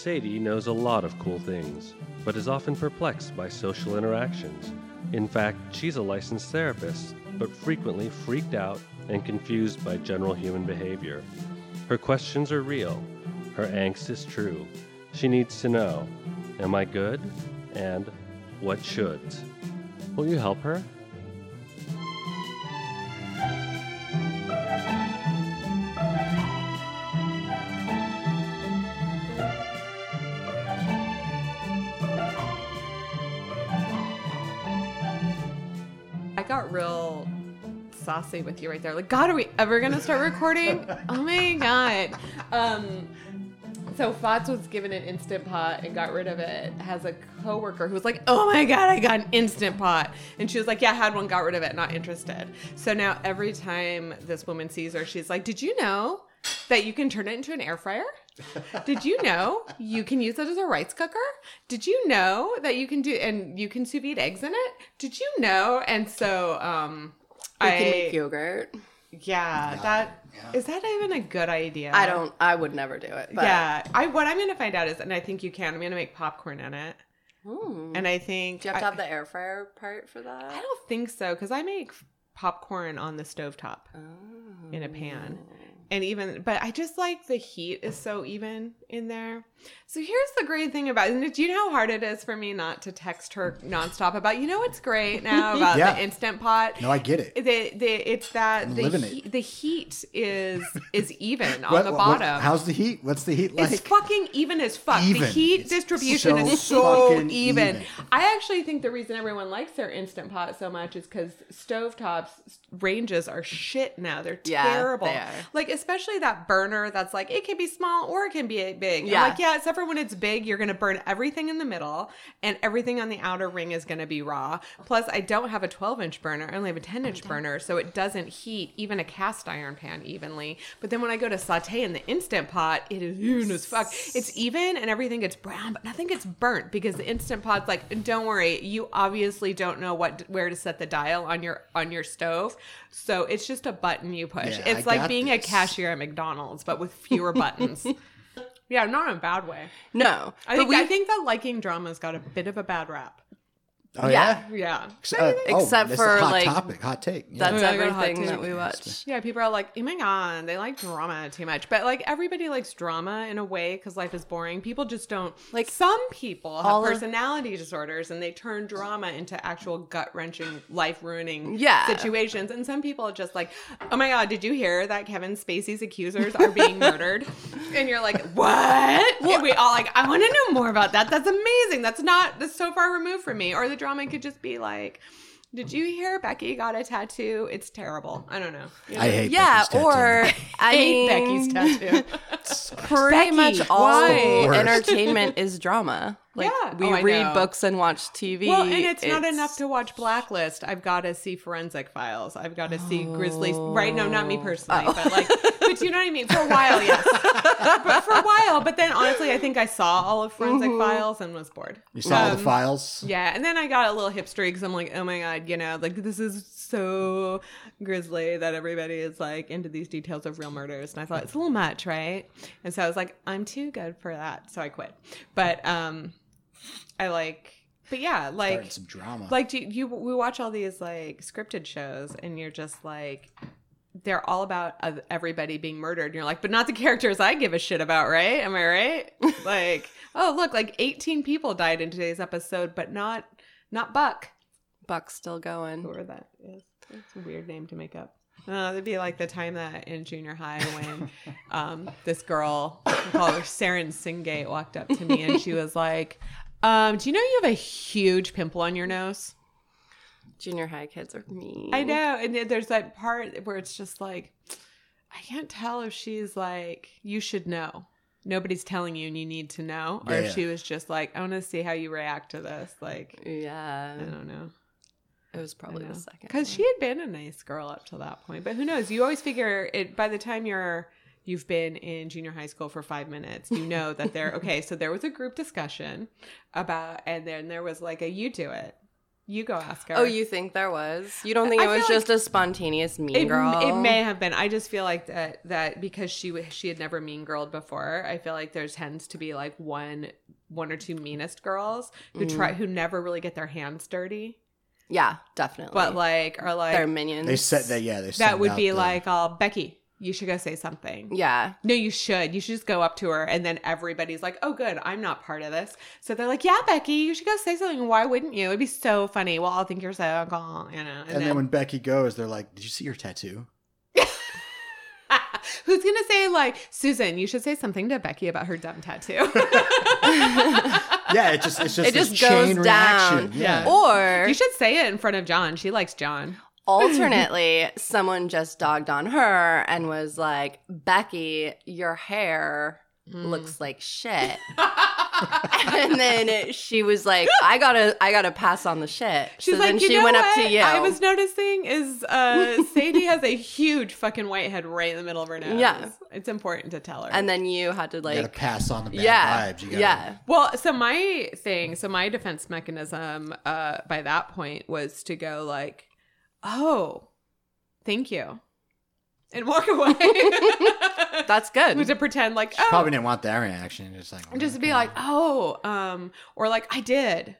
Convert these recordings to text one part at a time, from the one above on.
Sadie knows a lot of cool things, but is often perplexed by social interactions. In fact, she's a licensed therapist, but frequently freaked out and confused by general human behavior. Her questions are real. Her angst is true. She needs to know Am I good? And what should? Will you help her? With you right there. Like, God, are we ever gonna start recording? oh my god. Um, so Fots was given an instant pot and got rid of it. Has a coworker who was like, "Oh my god, I got an instant pot," and she was like, "Yeah, I had one, got rid of it, not interested." So now every time this woman sees her, she's like, "Did you know that you can turn it into an air fryer?" Did you know you can use it as a rice cooker? Did you know that you can do and you can sous vide eggs in it? Did you know? And so um You I can make yogurt. yeah, that is that even a good idea? I don't. I would never do it. But yeah, I what I'm gonna find out is, and I think you can. I'm gonna make popcorn in it, Hmm. and I think Do you have to I, have the air fryer part for that? I don't think so because I make popcorn on the stovetop Oh. in a pan. And even, but I just like the heat is so even in there. So here's the great thing about it. Do you know how hard it is for me not to text her nonstop about, you know what's great now about Yeah. the instant pot? No, I get it. The, the, it's that I'm the, he- it. the heat is is even on What- the what- what- bottom. how's the heat? What's the heat like? It's fucking even as fuck. The Even. heat distribution So is so even. even. I actually think the reason everyone likes their instant pot so much is because stovetops ranges are shit now. They're Yeah, terrible. they are. Like especially that burner that's like it can be small or it can be big. Yeah. I'm like yeah, except for when it's big, you're gonna burn everything in the middle and everything on the outer ring is gonna be raw. Plus, I don't have a 12 inch burner. I only have a 10 inch burner, so it doesn't heat even a cast iron pan evenly. But then when I go to saute in the instant pot, it is even as fuck. It's even and everything gets brown, but nothing gets burnt because the instant pot's like, don't worry, you obviously don't know what where to set the dial on your on your stove, so it's just a button you push. Yeah, it's I like being a cashier at McDonald's, but with fewer buttons. yeah, not in a bad way. No, I but think we I think that liking drama's got a bit of a bad rap. Oh yeah. yeah. Yeah. Uh, oh, Except this is a for, hot like, topic, hot take. Yeah. that's Oh, I got hot everything that take. we watch. Yeah, people are like, oh my god, they like drama too much. But like everybody likes drama in a way because life is boring. People just don't like. Like, Some people have all of- personality disorders and they turn drama into actual gut wrenching, life ruining Yeah. situations. And some people are just like, oh my god, did you hear that Kevin Spacey's accusers are being murdered? and you're like, what? and we all like, I want to know more about that. That's amazing. That's not that's so far removed from me. Or the drama could just be like. Did you hear Becky got a tattoo? It's terrible. I don't know. You know? I hate Yeah, Becky's tattoo. or I hate mean, Becky's tattoo. pretty Becky, much all why? Entertainment is drama. Like Yeah. we Oh, read know. books and watch TV. well, and it's, not enough to watch Blacklist. I've got to see Forensic Files. I've got to see Grizzly. Right? No, not me personally, but like, but you know what I mean. For a while, yes. but for a while, but then honestly, I think I saw all of Forensic Files and was bored. You saw all Um, the files. Yeah, and then I got a little hipstery because I'm like, oh my god, you know, like this is so grisly that everybody is like into these details of real murders, and I thought it's a little much, right? And so I was like, I'm too good for that, so I quit. But um, I like, but yeah, like, Starting some drama. like do you, you we watch all these like scripted shows, and you're just like. They're all about uh, everybody being murdered. And you're like, but not the characters I give a shit about, right? Am I right? like, oh look, like 18 people died in today's episode, but not not Buck. Buck's still going. Whoever that is. It's a weird name to make up. Uh, it'd be like the time that in junior high when um, this girl, we call her Saren Singate, walked up to me and she was like, um, "Do you know you have a huge pimple on your nose?" Junior high kids are mean. I know, and there's that part where it's just like, I can't tell if she's like, "You should know." Nobody's telling you, and you need to know, or Yeah, if yeah. she was just like, "I want to see how you react to this." Like, Yeah, I don't know. it was probably the second. because she had been a nice girl up to that point but who knows you always figure it by the time you're you've been in junior high school for five minutes you know that there okay so there was a group discussion about and then there was like a you do it You go ask her. Oh, you think there was? You don't think I it was feel just a spontaneous mean It, girl? it may have been. I just feel like that that because she she had never mean girled before. I feel like there tends to be like one one or two meanest girls who Mm-hmm. try who never really get their hands dirty, Yeah, definitely. but like are like they're minions. They said that. Yeah, they. that would out be the- like, "Oh, Becky, you should go say something." Yeah. No, you should. You should just go up to her, and then everybody's like, "Oh, good, I'm not part of this." So they're like, "Yeah, Becky, you should go say something. Why wouldn't you? It'd be so funny. Well, I'll think you're so cool, you know." And, then, when Becky goes, they're like, "Did you see your tattoo?" who's gonna say like, "Susan, you should say something to Becky about her dumb tattoo." Yeah, it just it's just It this just goes chain down. reaction. Yeah. Or you should say it in front of John. She likes John. Alternately, someone just dogged on her and was like, Becky, your hair Mm. looks like shit. and then she was like, I gotta I gotta pass on the shit. She's so like, then she went what? up to you. I was noticing is uh Sadie has a huge fucking whitehead right in the middle of her nose. Yeah. it's important to tell her. and then you had to you gotta like pass on the bad yeah, vibes. You gotta, yeah. Well, so my thing, so my defense mechanism uh by that point was to go like, "Oh, thank you." And walk away. That's good. to pretend like, She "Oh." probably didn't want that reaction. Just like just to be okay. like, "Oh," um or like, "I did."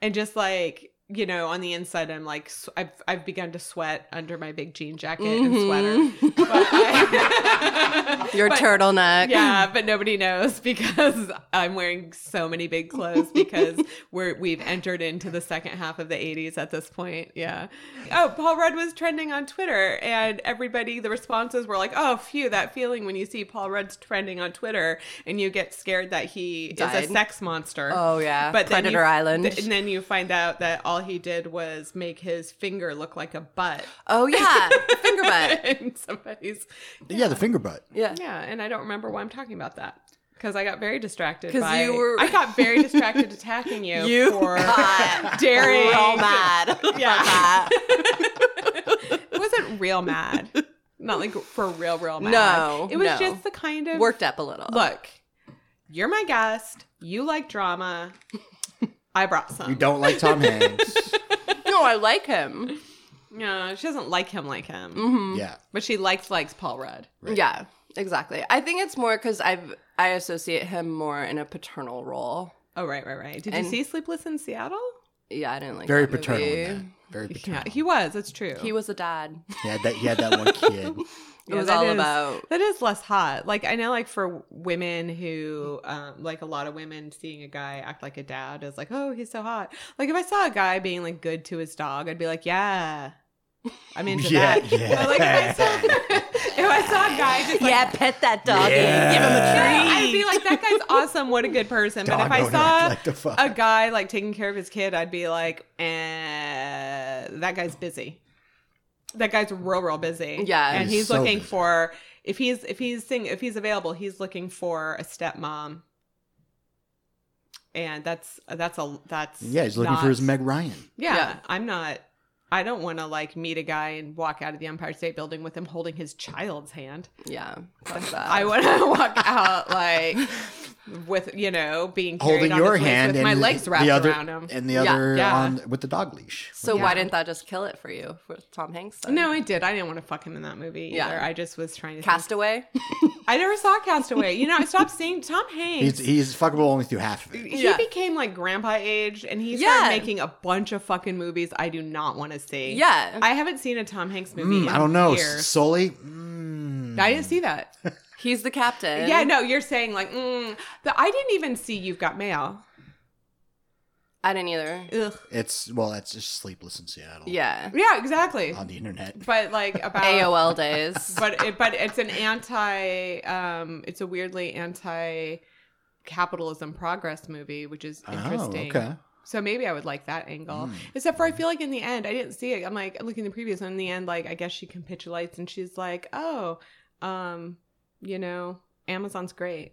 And just like you know, on the inside, I'm like, I've I've begun to sweat under my big jean jacket and sweater. Mhm. I- Your but- turtleneck. Yeah, but nobody knows because I'm wearing so many big clothes because we're we've entered into the second half of the 80s at this point. Yeah. Oh, Paul Rudd was trending on Twitter and everybody the responses were like, "Oh, phew, that feeling when you see Paul Rudd's trending on Twitter and you get scared that he is a sex monster." Oh yeah. But then Predator you- Island. th- and then you find out that all he did was make his finger look like a butt oh yeah. Finger butt. in somebody's yeah, the finger butt. Yeah. yeah, and I don't remember why I'm talking about that. Because I got very distracted. 'Cause by, you were- I got very distracted attacking you, You for got daring. Real mad. Yeah. Yeah. It wasn't real mad. Not like for real, real mad. No, It was no. just the kind of Worked up a little. Look, you're my guest. You like drama. I brought some. You don't like Tom Hanks. No, I like him. No, she doesn't like him like him. hmm yeah. But she likes likes Paul Rudd. Right. Yeah, exactly. I think it's more because I've I associate him more in a paternal role. Oh right, right, right. Did And- you see Sleepless in Seattle? Yeah, I didn't like Very that paternal. movie. In that. Very paternal. Yeah, he was. That's true. He was a dad. He had that. He had that one kid. It Yeah, was that all is- about That is less hot. Like I know, like for women who, um, like a lot of women, seeing a guy act like a dad is like, oh, he's so hot. Like if I saw a guy being like good to his dog, I'd be like, yeah, I'm into Yeah, that. yeah. But, like if I saw, if I saw a guy just like, yeah, pet that dog Yeah. give him a yeah, treat. I'd be like, that guy's awesome. What a good person. but if I saw like a guy like taking care of his kid, I'd be like, eh, that guy's busy. That guy's real, real busy. Yeah. and He's he's so looking busy. for if he's if he's sing if he's available, he's looking for a stepmom. And that's that's a that's Yeah, he's looking for his Meg Ryan. Yeah, Yeah. I'm not. I don't want to like meet a guy and walk out of the Empire State Building with him holding his child's hand. yeah. I want to walk out like with you know being carried Holding on your his hand with and my legs wrapped the other around him. and the other Yeah. on with the dog leash. so Yeah. why didn't that just kill it for you with Tom Hanks? Then? No, I did. I didn't want to fuck him in that movie Yeah. either. I just was trying to. think- Castaway. I never saw Castaway. You know, I stopped seeing Tom Hanks. He's he's fuckable only through half of it. he Yeah. became like grandpa aged, and he started Yeah. making a bunch of fucking movies I do not want to see. Yeah, I haven't seen a Tom Hanks movie. Mm, in I don't know. years. Sully. Mm. I didn't see that. he's the captain. yeah, no, you're saying like, mm, the, I didn't even see You've Got Mail. I didn't either. Ugh. It's well, that's just sleepless in Seattle. Yeah, Yeah, exactly. On the internet. But like about AOL days. but it, but it's an anti um it's a weirdly anti capitalism progress movie which is interesting Oh, okay. so maybe i would like that angle Mm. except for i feel like in the end i didn't see it i'm like looking at the previous and in the end like i guess she capitulates and she's like oh um you know amazon's great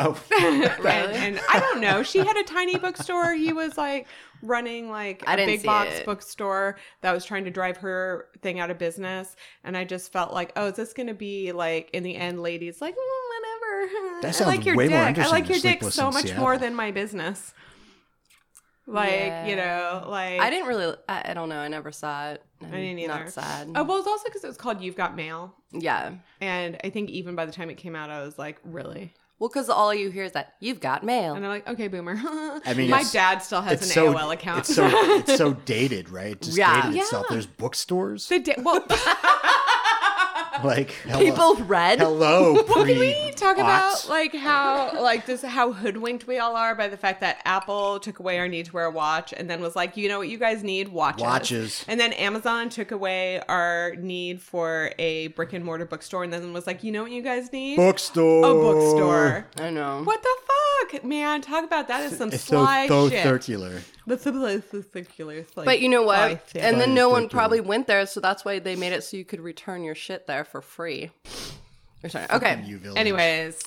Oh, and, Really? and I don't know. She had a tiny bookstore. He was like running like I a didn't big box it. bookstore that was trying to drive her thing out of business. And I just felt like, oh, is this going to be like in the end, ladies like "Mm, whatever. That I sounds like your way more dick. I interesting like your dick so much Seattle. more than my business. Like, you know, like I didn't really. I, I don't know. I never saw it. I'm I didn't either. Not sad. Oh, well, it's also because it was called You've Got Mail. yeah. And I think even by the time it came out, I was like, really? Well, because all you hear is that you've got mail. And I'm like, okay, boomer. I mean, my dad still has an so AOL account. It's so it's so dated, right? It just Yeah. dated itself. Yeah. There's bookstores. the da- well, like hello, People read. hello. well, can we talk aughts. about like how like this how hoodwinked we all are by the fact that Apple took away our need to wear a watch and then was like, you know what you guys need watches. Watches. And then Amazon took away our need for a brick and mortar bookstore and then was like, you know what you guys need? bookstore? a bookstore. I know. What the fuck, man? Talk about that is some It's so sly so shit. circular. That's the the circular. Like, But you know what? sly. And then no one probably went there, so that's why they made it so you could return your shit there for free. Return. Okay. You. Anyways,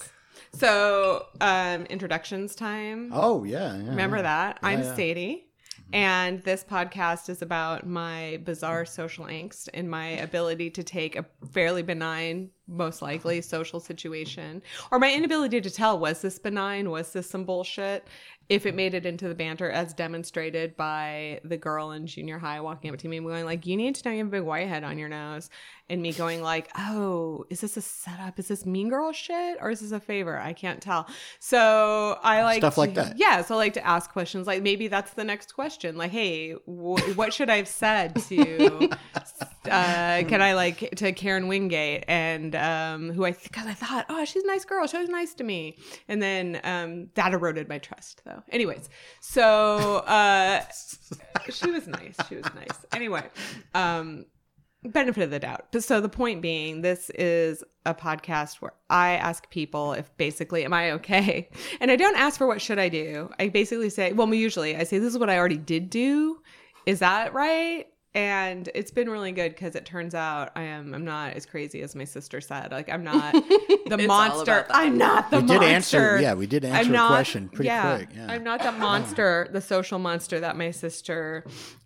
so um introductions time. Oh yeah. yeah Remember yeah. that? I'm yeah. Sadie. And this podcast is about my bizarre social angst and my ability to take a fairly benign, most likely social situation, or my inability to tell was this benign, was this some bullshit, if it made it into the banter, as demonstrated by the girl in junior high walking up to me and going like, "You need to know you have a big white head on your nose," and me going like, "Oh, is this a setup? Is this Mean Girl shit, or is this a favor? I can't tell." So I like Stuff like that. yeah, so I like to ask questions like maybe that's the next question. Like, hey, wh- what should I have said to? uh, can I like to Karen Wingate and um, who I because I thought, oh, she's a nice girl. She was nice to me, and then um, that eroded my trust though. Anyways, so uh, she was nice. She was nice. Anyway, um, benefit of the doubt. But so the point being, this is a podcast where I ask people if basically, am I okay? And I don't ask for what should I do. I basically say, well, usually I say, this is what I already did do. Is that right? And it's been really good because it turns out I am I'm not as crazy as my sister said. Like I'm not the monster. I'm not the We did monster. answer. Yeah, we did answer I'm a question pretty yeah, quick. Yeah. I'm not the monster, the social monster that my sister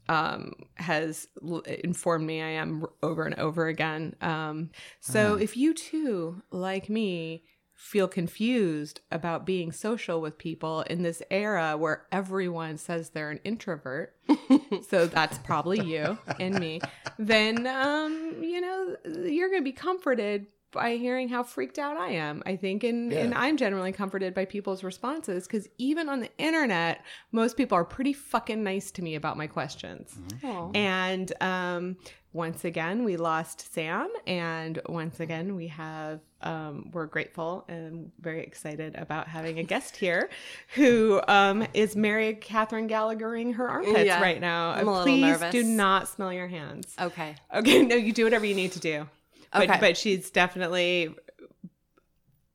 um, has l- informed me I am over and over again. Um, so if you too, like me, feel confused about being social with people in this era where everyone says they're an introvert, so that's probably you and me, then um, you know you're going to be comforted by hearing how freaked out I am. I think, and and I'm generally comforted by people's responses because even on the internet, most people are pretty fucking nice to me about my questions. Aw. And um, once again, we lost Sam, and once again, we have um, we're grateful and very excited about having a guest here who um, is Mary Katherine Gallaghering her armpits Yeah, right now. I'm a little Please nervous. do not smell your hands. Okay. Okay, no, you do whatever you need to do. But, Okay. but she's definitely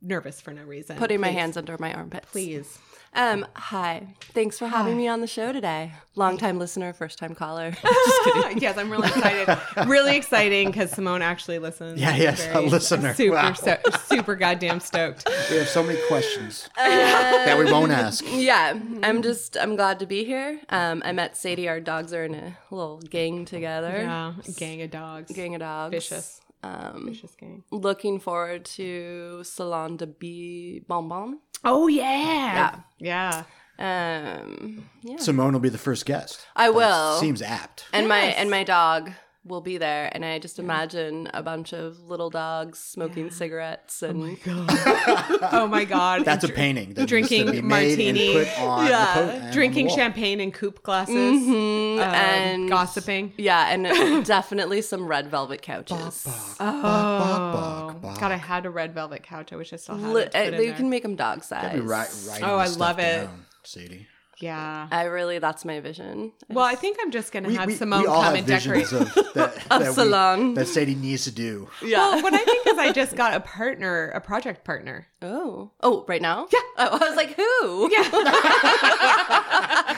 nervous for no reason. Putting my hands under my armpits. Please. Um, hi. Thanks for having Hi. me on the show today. Long time listener, first time caller. Just kidding. yes, I'm really excited. really exciting because Simone actually listens. Yeah, I'm yes, a listener. Super, Wow. so, super goddamn stoked. we have so many questions that we won't ask. Yeah, I'm just I'm glad to be here. Um, I met Sadie. Our dogs are in a little gang together. Yeah, gang of dogs. Gang of dogs. Vicious. Um, Vicious gang. looking forward to Salon de Bee Bonbon. Oh yeah. Yeah. Um, yeah. Simone will be the first guest. I will. Seems apt. and my and my dog will be there, and I just imagine a bunch of little dogs smoking cigarettes and Oh my god. That's a painting. That Drinking to be made martini. And put on the Yeah. po- and on Drinking the champagne in coupe glasses. Mhm, um, and gossiping. Yeah, and definitely some red velvet couches. Oh, bok, bok. God, I had a red velvet couch. I wish I still had Li- it. uh, you there. can make them dog Gotta be size. ri- writing Oh, I love it. down, Sadie. Yeah. I really, that's my vision. Well, I think I'm just gonna We, have we, Simone we all come have and decorate. visions of that, that, we- salon. that Sadie needs to do. yeah. Well, what I think is I just got a partner, a project partner. oh, oh, right now? Yeah. Oh, I was like, who? Yeah.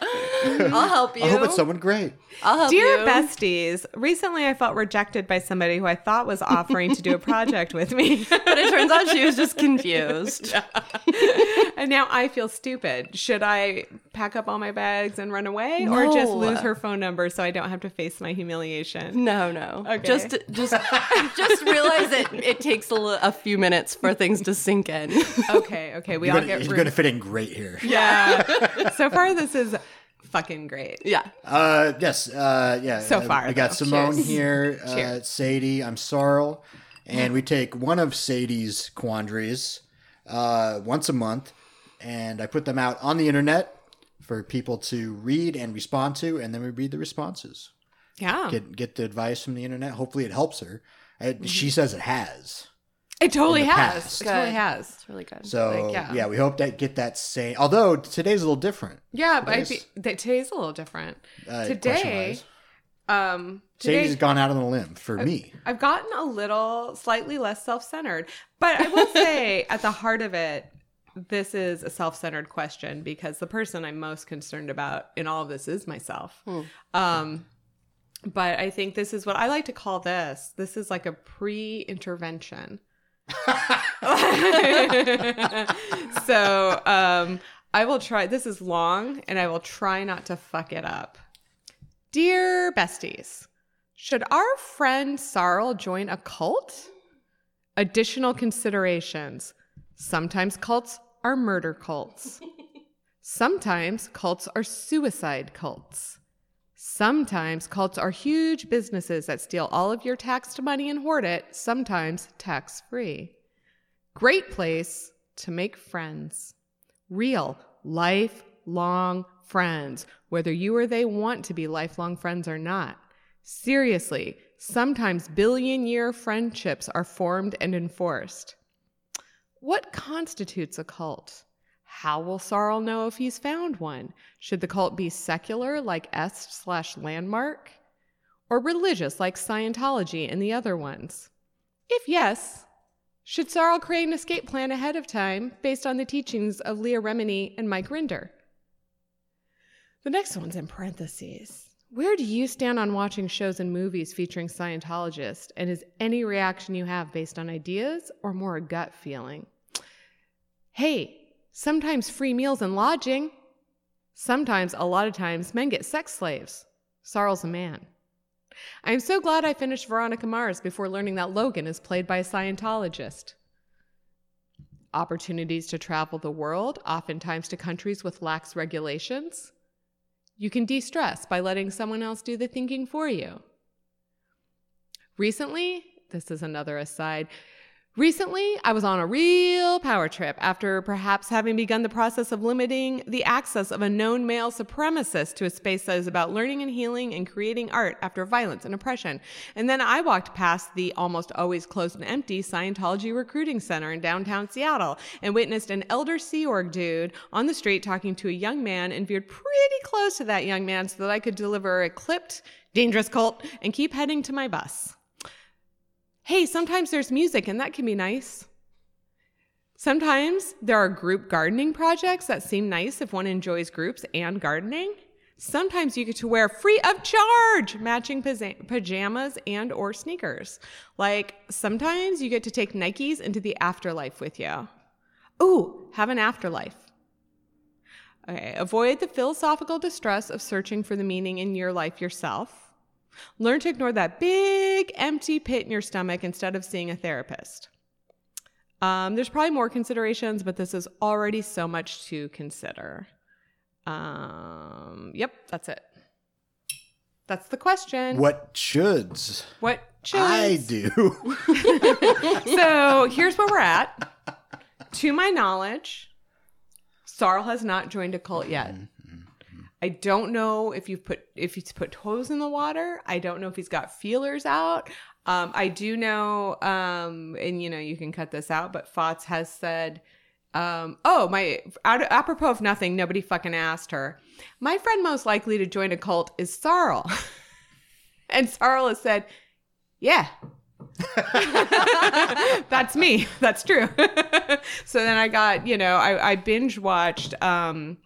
I'll help you. I hope it's someone great. I'll help Dear you. besties, recently I felt rejected by somebody who I thought was offering to do a project with me. But it turns out she was just confused. and now I feel stupid. Should I pack up all my bags and run away or just lose her phone number so I don't have to face my humiliation? No, no. Okay. Just, just, just realize it. It takes a, few minutes for things to sink in. Okay, okay. We You're all gonna, get you're gonna fit in great here. Yeah. so far, this is fucking great. Yeah. Uh, yes. Uh, yeah. So uh, far, we got though. Simone Cheers. here. Uh, Sadie. I'm Sarl, and we take one of Sadie's quandaries uh, once a month, and I put them out on the internet for people to read and respond to, and then we read the responses. Yeah. Get get the advice from the internet. Hopefully, it helps her. Mm-hmm. She says it has. It totally has. past. It totally has. It's really good. So Like, yeah. yeah. we hope that get that same. Although today's a little different. Yeah, but I Today's- be, that today's a little different. Uh, Today, question-wise. um, Sadie's today gone out on a limb for me. I've gotten a little slightly less self-centered, but I will say at the heart of it, this is a self-centered question because the person I'm most concerned about in all of this is myself. Um, but I think this is what I like to call this. This is like a pre-intervention. so um, I will try. This is long, and I will try not to fuck it up. Dear besties, should our friend Sarl join a cult? Additional considerations. Sometimes cults are murder cults. Sometimes cults are suicide cults. Sometimes cults are huge businesses that steal all of your taxed money and hoard it, sometimes tax free. Great place to make friends. Real, lifelong friends, whether you or they want to be lifelong friends or not. Seriously, sometimes billion year friendships are formed and enforced. What constitutes a cult? How will Sarl know if he's found one? Should the cult be secular like Est slash Landmark? Or religious like Scientology and the other ones? If yes, should Sarl create an escape plan ahead of time based on the teachings of Leah Remini and Mike Rinder? The next one's in parentheses. Where do you stand on watching shows and movies featuring Scientologists? And is any reaction you have based on ideas or more a gut feeling? Hey, sometimes free meals and lodging. Sometimes, a lot of times, men get sex slaves. Sarl's a man. I am so glad I finished Veronica Mars before learning that Logan is played by a Scientologist. Opportunities to travel the world, oftentimes to countries with lax regulations. You can de stress by letting someone else do the thinking for you. Recently, this is another aside. Recently, I was on a real power trip after perhaps having begun the process of limiting the access of a known male supremacist to a space that is about learning and healing and creating art after violence and oppression. And then I walked past the almost always closed and empty Scientology Recruiting Center in downtown Seattle and witnessed an elder Sea Org dude on the street talking to a young man and veered pretty close to that young man so that I could deliver a clipped, dangerous cult and keep heading to my bus hey, sometimes there's music and that can be nice. Sometimes there are group gardening projects that seem nice if one enjoys groups and gardening. Sometimes you get to wear free of charge matching pajamas and or sneakers. Like sometimes you get to take Nikes into the afterlife with you. Ooh, have an afterlife. Okay, avoid the philosophical distress of searching for the meaning in your life yourself. Learn to ignore that big empty pit in your stomach instead of seeing a therapist. Um, there's probably more considerations, but this is already so much to consider. Um, yep, that's it. That's the question. What shoulds What should I do? so here's where we're at. To my knowledge, Sarl has not joined a cult yet. I don't know if you've put if he's put toes in the water. I don't know if he's got feelers out. Um, I do know, um, and you know, you can cut this out, but Fots has said, um, "Oh, my out- apropos of nothing, nobody fucking asked her. My friend most likely to join a cult is Sarl." and Sarl has said, "Yeah, that's me. That's true. so then I got, you know, I, I binge watched um,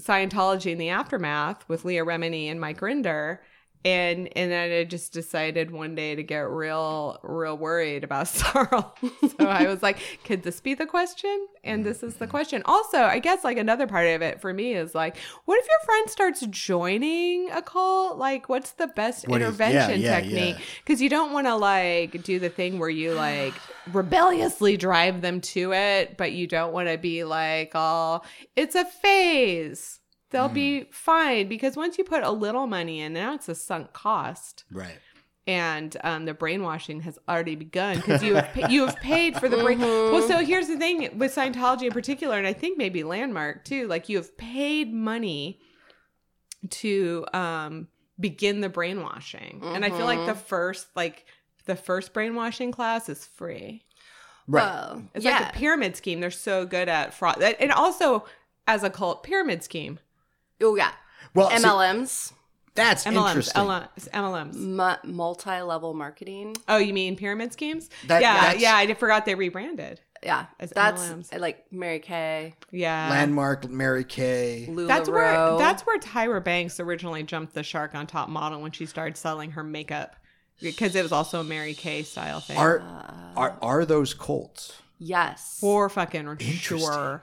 Scientology in the aftermath with Leah Remini and Mike Rinder. And and then I just decided one day to get real real worried about Sarl. so I was like, could this be the question? And this is the question. Also, I guess like another part of it for me is like, what if your friend starts joining a cult? Like, what's the best What is- yeah, intervention yeah, technique? yeah. because you don't want to like do the thing where you like rebelliously drive them to it but you don't want to be like oh it's a phase they'll Mm. be fine because once you put a little money in, now it's a sunk cost, Right. and um, the brainwashing has already begun because you have pa- you have paid for the brain. Mhm. Well, so here's the thing with Scientology in particular, and I think maybe Landmark too. Like you have paid money to um, begin the brainwashing, and I feel like the first like the first brainwashing class is free. Right. Well, It's yeah. like a pyramid scheme. They're so good at fraud, and also as a cult pyramid scheme. Oh yeah. well, see, MLMs, that's MLMs, interesting. LMs, MLMs. mu- multi-level marketing. Oh, you mean pyramid schemes? That- yeah, yeah. I forgot they rebranded. Yeah, As that's MLMs. like Mary Kay, Yeah, Landmark, Mary Kay. Lularoe. That's where that's where Tyra Banks originally jumped the shark on top model when she started selling her makeup because it was also a Mary Kay style thing. Are Uh, are are those cults? yes. For fucking sure.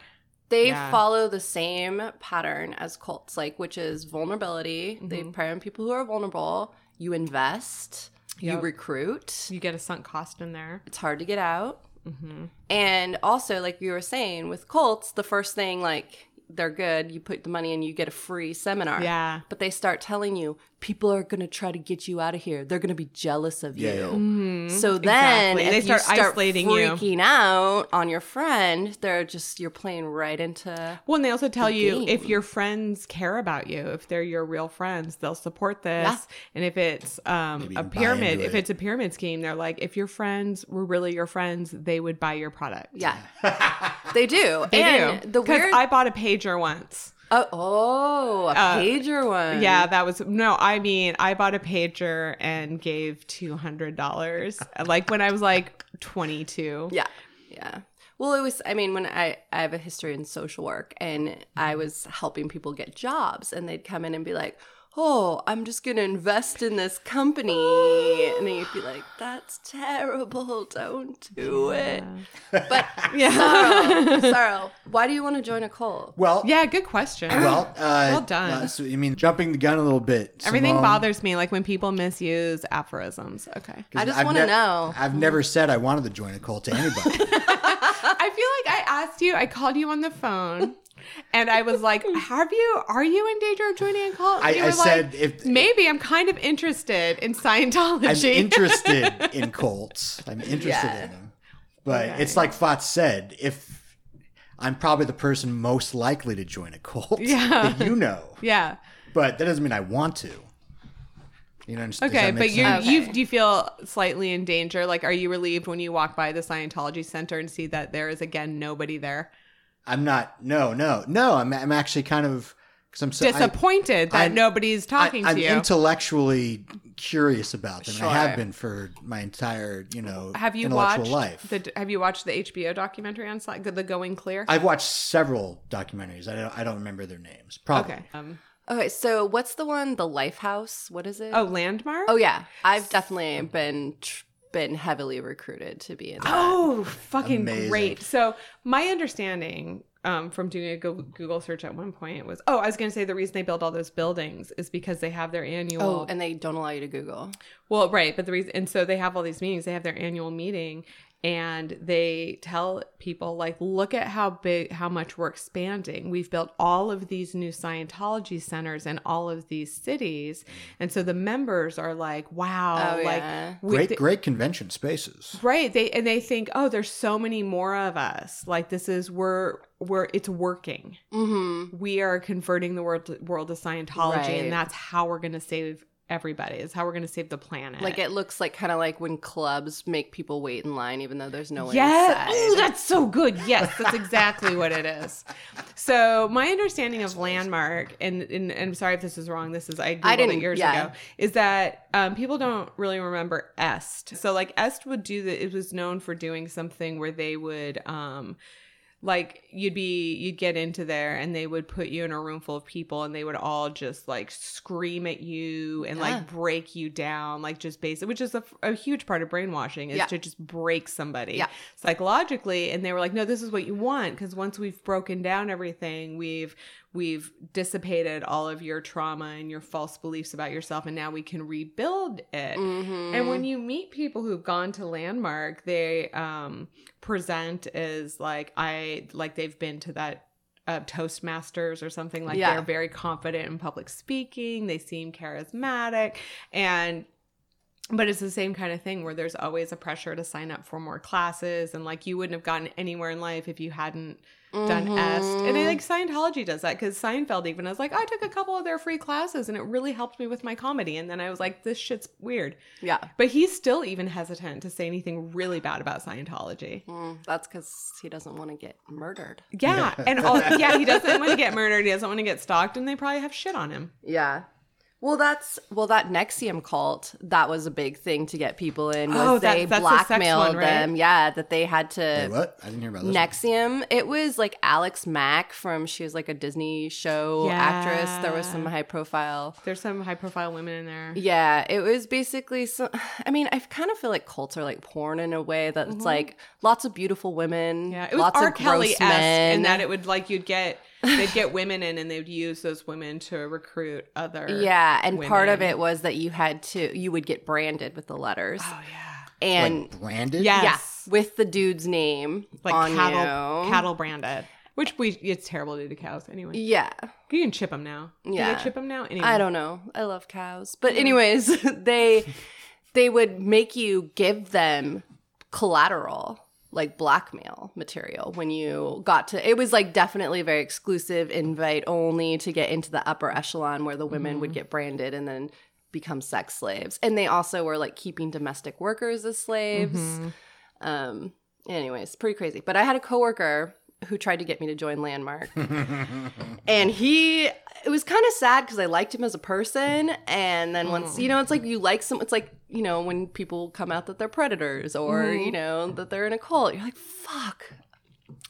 They Yeah. follow the same pattern as cults, like which is vulnerability. They Mhm. prey on people who are vulnerable. You invest, you recruit. You get a sunk cost in there. It's hard to get out. hmm And also, like you were saying, with cults, the first thing like they're good, you put the money in, you get a free seminar. Yeah. But they start telling you people are gonna try to get you out of here. They're gonna be jealous of Yeah, you. yeah. Mhm. So then, Exactly. if they start, you start isolating you. freaking out on your friend, they're just you're playing right into. Well, and they also tell the you if your friends care about you, if they're your real friends, they'll support this. Yeah. And if it's um, a pyramid, into if it's a pyramid scheme, they're like, if your friends were really your friends, they would buy your product. Yeah, they do. They and do. The Because weird. I bought a pager once. Oh, oh, a Uh, pager one. Yeah, that was no. I mean, I bought a pager and gave two hundred dollars. like when I was like twenty two. Yeah. Yeah. Well, it was, I mean, when I, I have a history in social work and I was helping people get jobs and they'd come in and be like, oh, I'm just going to invest in this company. And then you'd be like, that's terrible. Don't do it. But, Yeah. Sarl, Sarl, why do you want to join a cult? Well, yeah, good question. well, uh, Well done. uh, so, I mean, jumping the gun a little bit. Everything Simone, bothers me, like when people misuse aphorisms. Okay. 'cause I just I've wanna ne- know. I've never said I wanted to join a cult to anybody. I feel like I asked you, I called you on the phone. And I was like, "Have you? Are you in danger of joining a cult?" I, And you I were said like, if maybe I'm kind of interested in Scientology. I'm interested in cults. I'm interested Yeah. in them. But Okay. it's like Fat said, if I'm probably the person most likely to join a cult Yeah. that you know. yeah. But that doesn't mean I want to. You know, does Okay, but you? Okay. you do you feel slightly in danger? Like, are you relieved when you walk by the Scientology center and see that there is again nobody there? I'm not. No, no, no. I'm, I'm actually kind of because I'm so I- Disappointed that I'm- nobody's talking I, am to you. I'm intellectually curious about them. and I have been for my entire, you know, have you intellectual watched life. the Have you watched the HBO documentary on Sci- the Going Clear? I've watched several documentaries. I don't. I don't remember their names. Probably. okay. Um, Okay, so what's the one? The Lifehouse? What is it? oh, Landmark. Oh, yeah. I've definitely been tr- been heavily recruited to be in that. Oh, fucking Amazing. great. So, my understanding um, from doing a Google search at one point was oh, I was going to say the reason they build all those buildings is because they have their annual. Oh, and they don't allow you to Google. well, right. But the reason, and so they have all these meetings, they have their annual meeting. And they tell people, like, look at how big, how much we're expanding. We've built all of these new Scientology centers in all of these cities. And so the members are like, wow, Oh, like, yeah. we- Great, great convention spaces. Right. They and they think, oh, there's so many more of us. Like this is we're we're it's working. Mm-hmm. We are converting the world world to Scientology, Right. and that's how we're gonna save everybody. It's how we're gonna save the planet. Like it looks like kind of like when clubs make people wait in line even though there's no one yeah. inside. Oh, that's so good. Yes, that's exactly what it is. So my understanding of landmark, and, and, and I'm sorry if this is wrong. This is I googled I didn't- it years yeah. ago. Is that um, people don't really remember Est. So like Est would do that. It was known for doing something where they would. Um, like you'd be you'd get into there and they would put you in a room full of people and they would all just like scream at you and Yeah. like break you down like just basic which is a, a huge part of brainwashing is Yeah. to just break somebody Yeah. psychologically and they were like no this is what you want because once we've broken down everything we've we've dissipated all of your trauma and your false beliefs about yourself and now we can rebuild it Mhm. and when you meet people who've gone to Landmark, they um, present as like I like they've been to that uh, Toastmasters or something like Yeah. they're very confident in public speaking. They seem charismatic, and but it's the same kind of thing where there's always a pressure to sign up for more classes, and like you wouldn't have gotten anywhere in life if you hadn't done est. And I think Scientology does that because Seinfeld even was like, I took a couple of their free classes and it really helped me with my comedy. And then I was like, this shit's weird. Yeah. But he's still even hesitant to say anything really bad about Scientology. Mm, that's because he doesn't want to get murdered. Yeah, and all yeah, he doesn't want to get murdered. He doesn't want to get stalked, and they probably have shit on him. Yeah. Well, that's well that NXIVM cult. That was a big thing to get people in. Was Oh, that- they that's the sex blackmailed one, right? them? Yeah, that they had to. Wait, what? I didn't hear about this. one. NXIVM. It was like Alex Mack from she was like a Disney show actress. There was some high profile. There's some high profile women in there. Yeah, it was basically some. I mean, I kind of feel like cults are like porn in a way that it's like lots of beautiful women. Mm-hmm. Yeah, it was lots R. of Kelly gross esque men. in that it would like you'd get they'd get women in and they'd use those women to recruit other. yeah, and part of it was that you had to you would get branded with the letters Oh yeah. and like branded. Yeah. yeah, Yes. with the dude's name Like on cattle you. cattle branded. Which we it's terrible to do to cows anyway. Yeah, You can chip them now. Do Yeah. they chip them now? Anyway. I don't know. I love cows, but anyways, they they would make you give them collateral like blackmail material when you got to it was like definitely very exclusive invite only to get into the upper echelon where the women would get branded and then become sex slaves. And they also were like keeping domestic workers as slaves. Um anyways pretty crazy. But i had a coworker who tried to get me to join landmark. And he it was kind of sad because i liked him as a person and then once you know it's like you like some it's like you know when people come out that they're predators or you know that they're in a cult you're like fuck.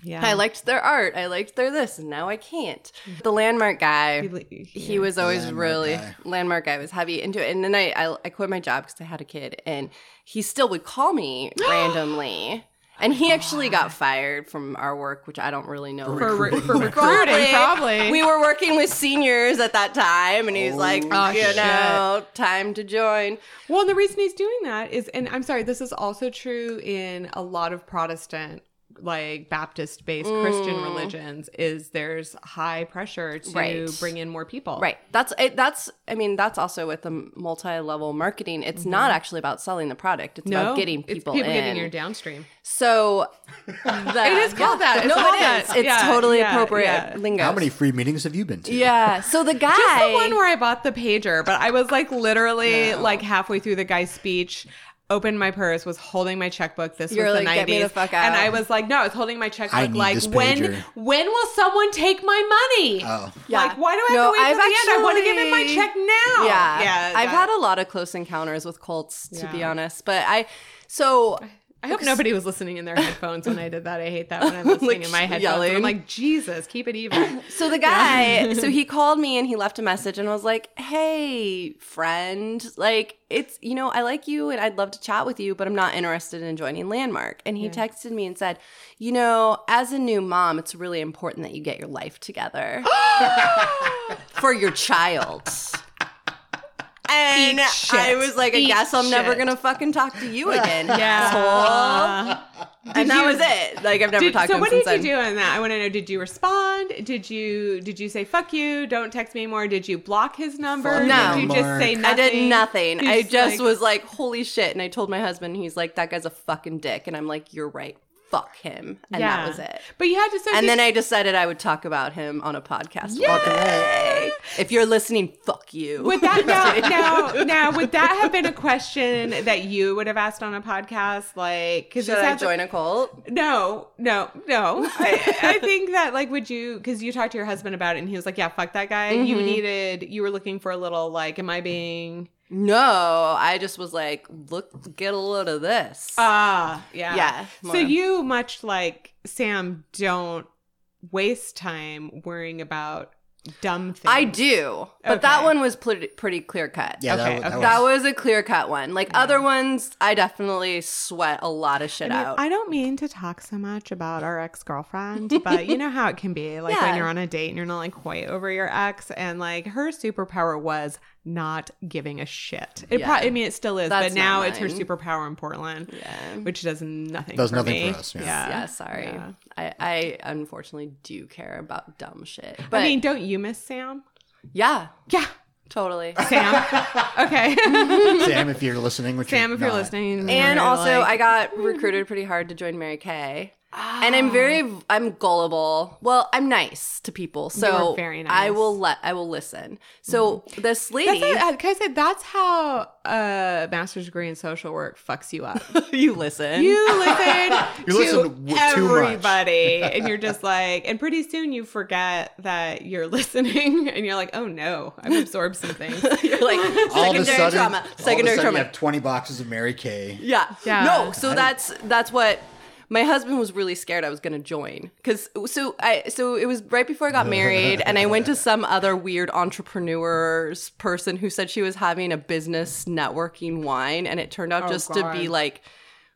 Yeah. i liked their art i liked their this and now i can't. The landmark guy he was always Landmark really guy. landmark guy was heavy into it and then i i, I quit my job because i had a kid and he still would call me randomly and he oh actually got fired from our work which i don't really know for, re- for recruiting, probably. we were working with seniors at that time, and he's oh like, Oh, you shit. know, time to join. Well, and the reason he's doing that is, and I'm sorry, this is also true in a lot of Protestant, like Baptist based Christian religions, is there's high pressure to Mm. Right. bring in more people. Right. That's it. That's. I mean, that's also with the multi-level marketing. It's not actually about selling the product. It's Mm-hmm. No, about getting it's people, people in. getting your downstream. so that, It is called that. It's no, called it that. is. It's Yeah, totally yeah, appropriate yeah. lingo. How many free meetings have you been to? Yeah. So the guy. Just the one where I bought the pager, but I was like literally like halfway through the guy's speech. Opened my purse, was holding my checkbook. This You're was the like, nineties, the fuck and. I was like, "No, I was holding my checkbook. I need like, this when, pager. when will someone take my money? Oh. Yeah. Like, why do I have No, to wait I've till the end? I want to give him my check now. Yeah. yeah. I've that- had a lot of close encounters with cults, to be honest. But I. So I hope nobody was listening in their headphones when I did that. I hate that when I'm listening Like, in my headphones. yelling. I'm like, Jesus, keep it even. So the guy, so he called me and he left a message and I was like, "Hey, friend, like it's you know I like you and I'd love to chat with you, but I'm not interested in joining Landmark." And he texted me and said, "You know, as a new mom, it's really important that you get your life together for your child." And I was like, I Eat guess I'm never gonna fucking talk to you again, Yeah. asshole. And that you- was it. Like I've never Did- talked so to him what since did you then. do in that? I want to know. Did you respond? Did you did you say fuck you? Don't text me anymore. Did you block his number? Fuck No. Did you just say I nothing? I did nothing. You I just like- was like, holy shit. And I told my husband, he's like, that guy's a fucking dick. And I'm like, you're right. Fuck him. And Yeah. that was it. But you had to say. And then I decided I would talk about him on a podcast. Yay! If you're listening, fuck you. Would that now, now, now, would that have been a question that you would have asked on a podcast? Like, because Should I join a cult? No, no, no. I, I think that like, would you? Because you talked to your husband about it, and he was like, "Yeah, fuck that guy." You Mm-hmm. needed, you were looking for a little like, "Am I being?" No, I just was like, look, get a load of this. Ah, yeah, Yeah, So you, much like Sam, don't waste time worrying about dumb things. I do, but that one was pretty, pretty clear cut. Yeah, Okay, that, okay. that, That was, was a clear cut one. Like other ones, I definitely sweat a lot of shit I, mean, out. I don't mean to talk so much about our ex girlfriend, but you know how it can be. Like Yeah. when you're on a date and you're not like quite over your ex, and like her superpower was not giving a shit. It Yeah. pro- I mean, it still is, That's but now not it's her superpower in Portland, Yeah. which does nothing. Does for nothing me. for us, yeah. Yeah, sorry. Yeah. I, I unfortunately do care about dumb shit. But I mean, don't you miss Sam? yeah, Yeah, totally. Sam. okay, Sam, if you're listening, which Sam, if you're not. listening, And also, like- I got recruited pretty hard to join Mary Kay. And I'm very, oh. I'm gullible. Well, I'm nice to people, so are very I will let, I will listen. So mm-hmm. this lady, That's a, uh, can I say that's how a master's degree in social work fucks you up. you listen. You listen You to listen w- too much. everybody, and you're just like, and pretty soon you forget that you're listening, and you're like, oh no, I've absorbed some things. You're like all of a secondary sudden, trauma. all of a Secondary sudden trauma. you have 20 boxes of Mary Kay. Yeah. Yeah. No, so I- that's that's what my husband was really scared I was going to join cuz so I so it was right before I got married and I went to some other weird entrepreneur's person who said she was having a business networking wine and it turned out Oh, just to be like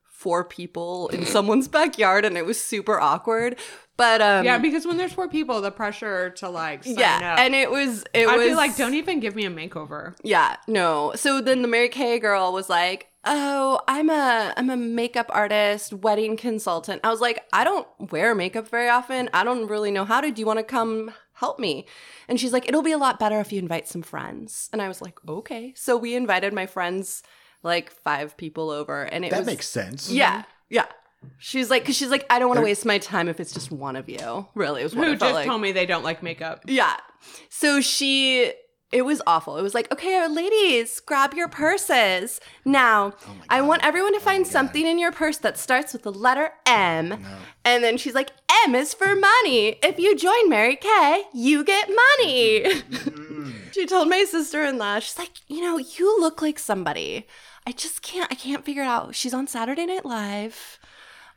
four people in someone's backyard and it was super awkward. But um yeah, because when there's four people, the pressure to like sign yeah, up. and it was it I'd was be like, don't even give me a makeover. yeah, no. So then the Mary Kay girl was like, "Oh, I'm a I'm a makeup artist, wedding consultant." I was like, "I don't wear makeup very often. I don't really know how to. Do you want to come help me?" And she's like, "It'll be a lot better if you invite some friends." And I was like, "Okay." So we invited my friends, like five people over, and it That was makes sense. yeah, yeah. She's like, because she's like, I don't want to waste my time if it's just one of you. Really, it was what Who it felt just like. told me they don't like makeup? Yeah. So she it was awful. It was like, okay, ladies, grab your purses. Now, I want everyone to find something in your purse that starts with the letter M. And then she's like, M is for money. If you join Mary Kay, you get money. she told my sister-in-law, she's like, you know, you look like somebody. I just can't, I can't figure it out. She's on Saturday Night Live.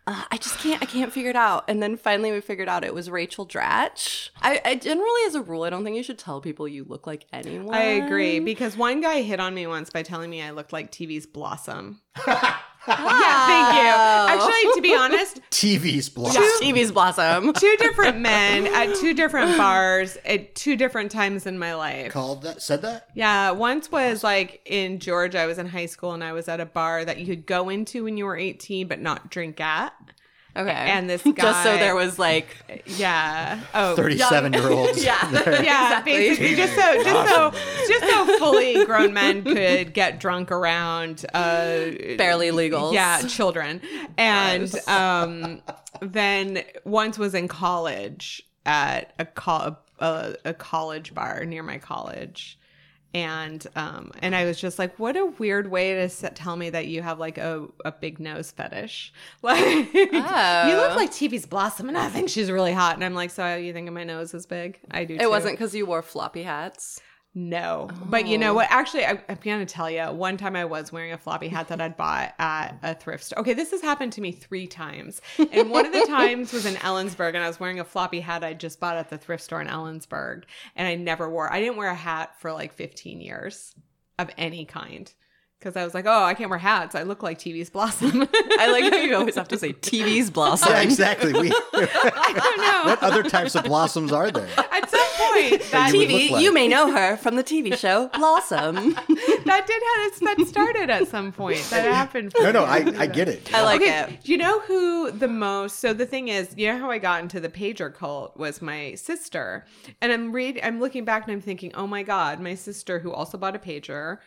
Uh, I just can't. I can't figure it out. And then finally, we figured out it was Rachel Dratch. I, I generally, as a rule, I don't think you should tell people you look like anyone. I agree because one guy hit on me once by telling me I looked like TV's Blossom. yeah, thank you. Actually, to be honest, TV's blocked. Yeah, TV's Blossom. two different men at two different bars at two different times in my life. Called that? Said that? Yeah, once was like in Georgia. I was in high school and I was at a bar that you could go into when you were 18 but not drink at. Okay. And this just so there was like, Yeah. Oh, 37 year olds. yeah, yeah, exactly. basically just so just so just so fully grown men could get drunk around uh barely legal. yeah, children. And um then once was in college at a co- a, a college bar near my college. And um and I was just like, what a weird way to s tell me that you have like a, a big nose fetish. Like you look like TV's Blossom, and I think she's really hot. And I'm like, so you think my nose is big? I do. It too. wasn't because you wore floppy hats. No, but you know oh. what? Actually, I, I'm gonna tell you. One time, I was wearing a floppy hat that I'd bought at a thrift store. Okay, this has happened to me three times, and one of the times was in Ellensburg, and I was wearing a floppy hat I just bought at the thrift store in Ellensburg, and I never wore. I didn't wear a hat for like 15 years of any kind. Because I was like, oh, I can't wear hats. I look like TV's Blossom. I like how you always have to say TV's Blossom. Yeah, exactly. We, I don't know. what other types of blossoms are there? At some point, that you TV, look like. you may know her from the TV show Blossom. that did have that started at some point. That happened. For No, no. I, I get it. I like okay, it. do you know who the most? So the thing is, you know how I got into the pager cult was my sister, and I'm read, I'm looking back and I'm thinking, oh my god, my sister who also bought a pager,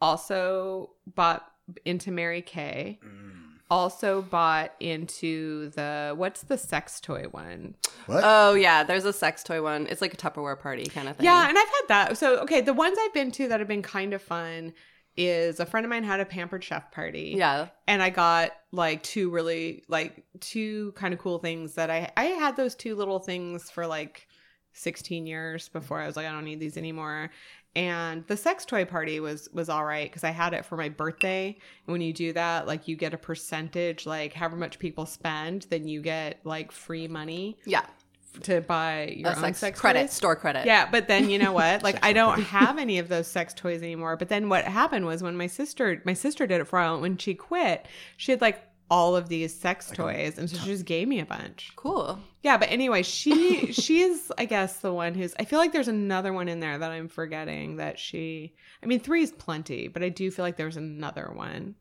also bought into Mary Kay, mm. Also bought into the what's the sex toy one? What? Oh yeah, there's a sex toy one. It's like a Tupperware party kind of thing. Yeah, and I've had that. So okay, the ones I've been to that have been kind of fun is a friend of mine had a pampered chef party. Yeah. and I got like two really like two kind of cool things that I I had those two little things for like 16 years before I was like I don't need these anymore. And the sex toy party was was all right because I had it for my birthday. And when you do that, like you get a percentage, like however much people spend, then you get like free money Yeah. to buy your own sex, sex credit, toys. store credit. Yeah, but then you know what? Like I don't have any of those sex toys anymore. But then what happened was when my sister my sister did it for a while, when she quit, she had like all of these sex toys, and so she just gave me a bunch. Cool. Yeah, but anyway, she she's I guess the one who's I feel like there's another one in there that I'm forgetting that she I mean three is plenty, but I do feel like there's another one.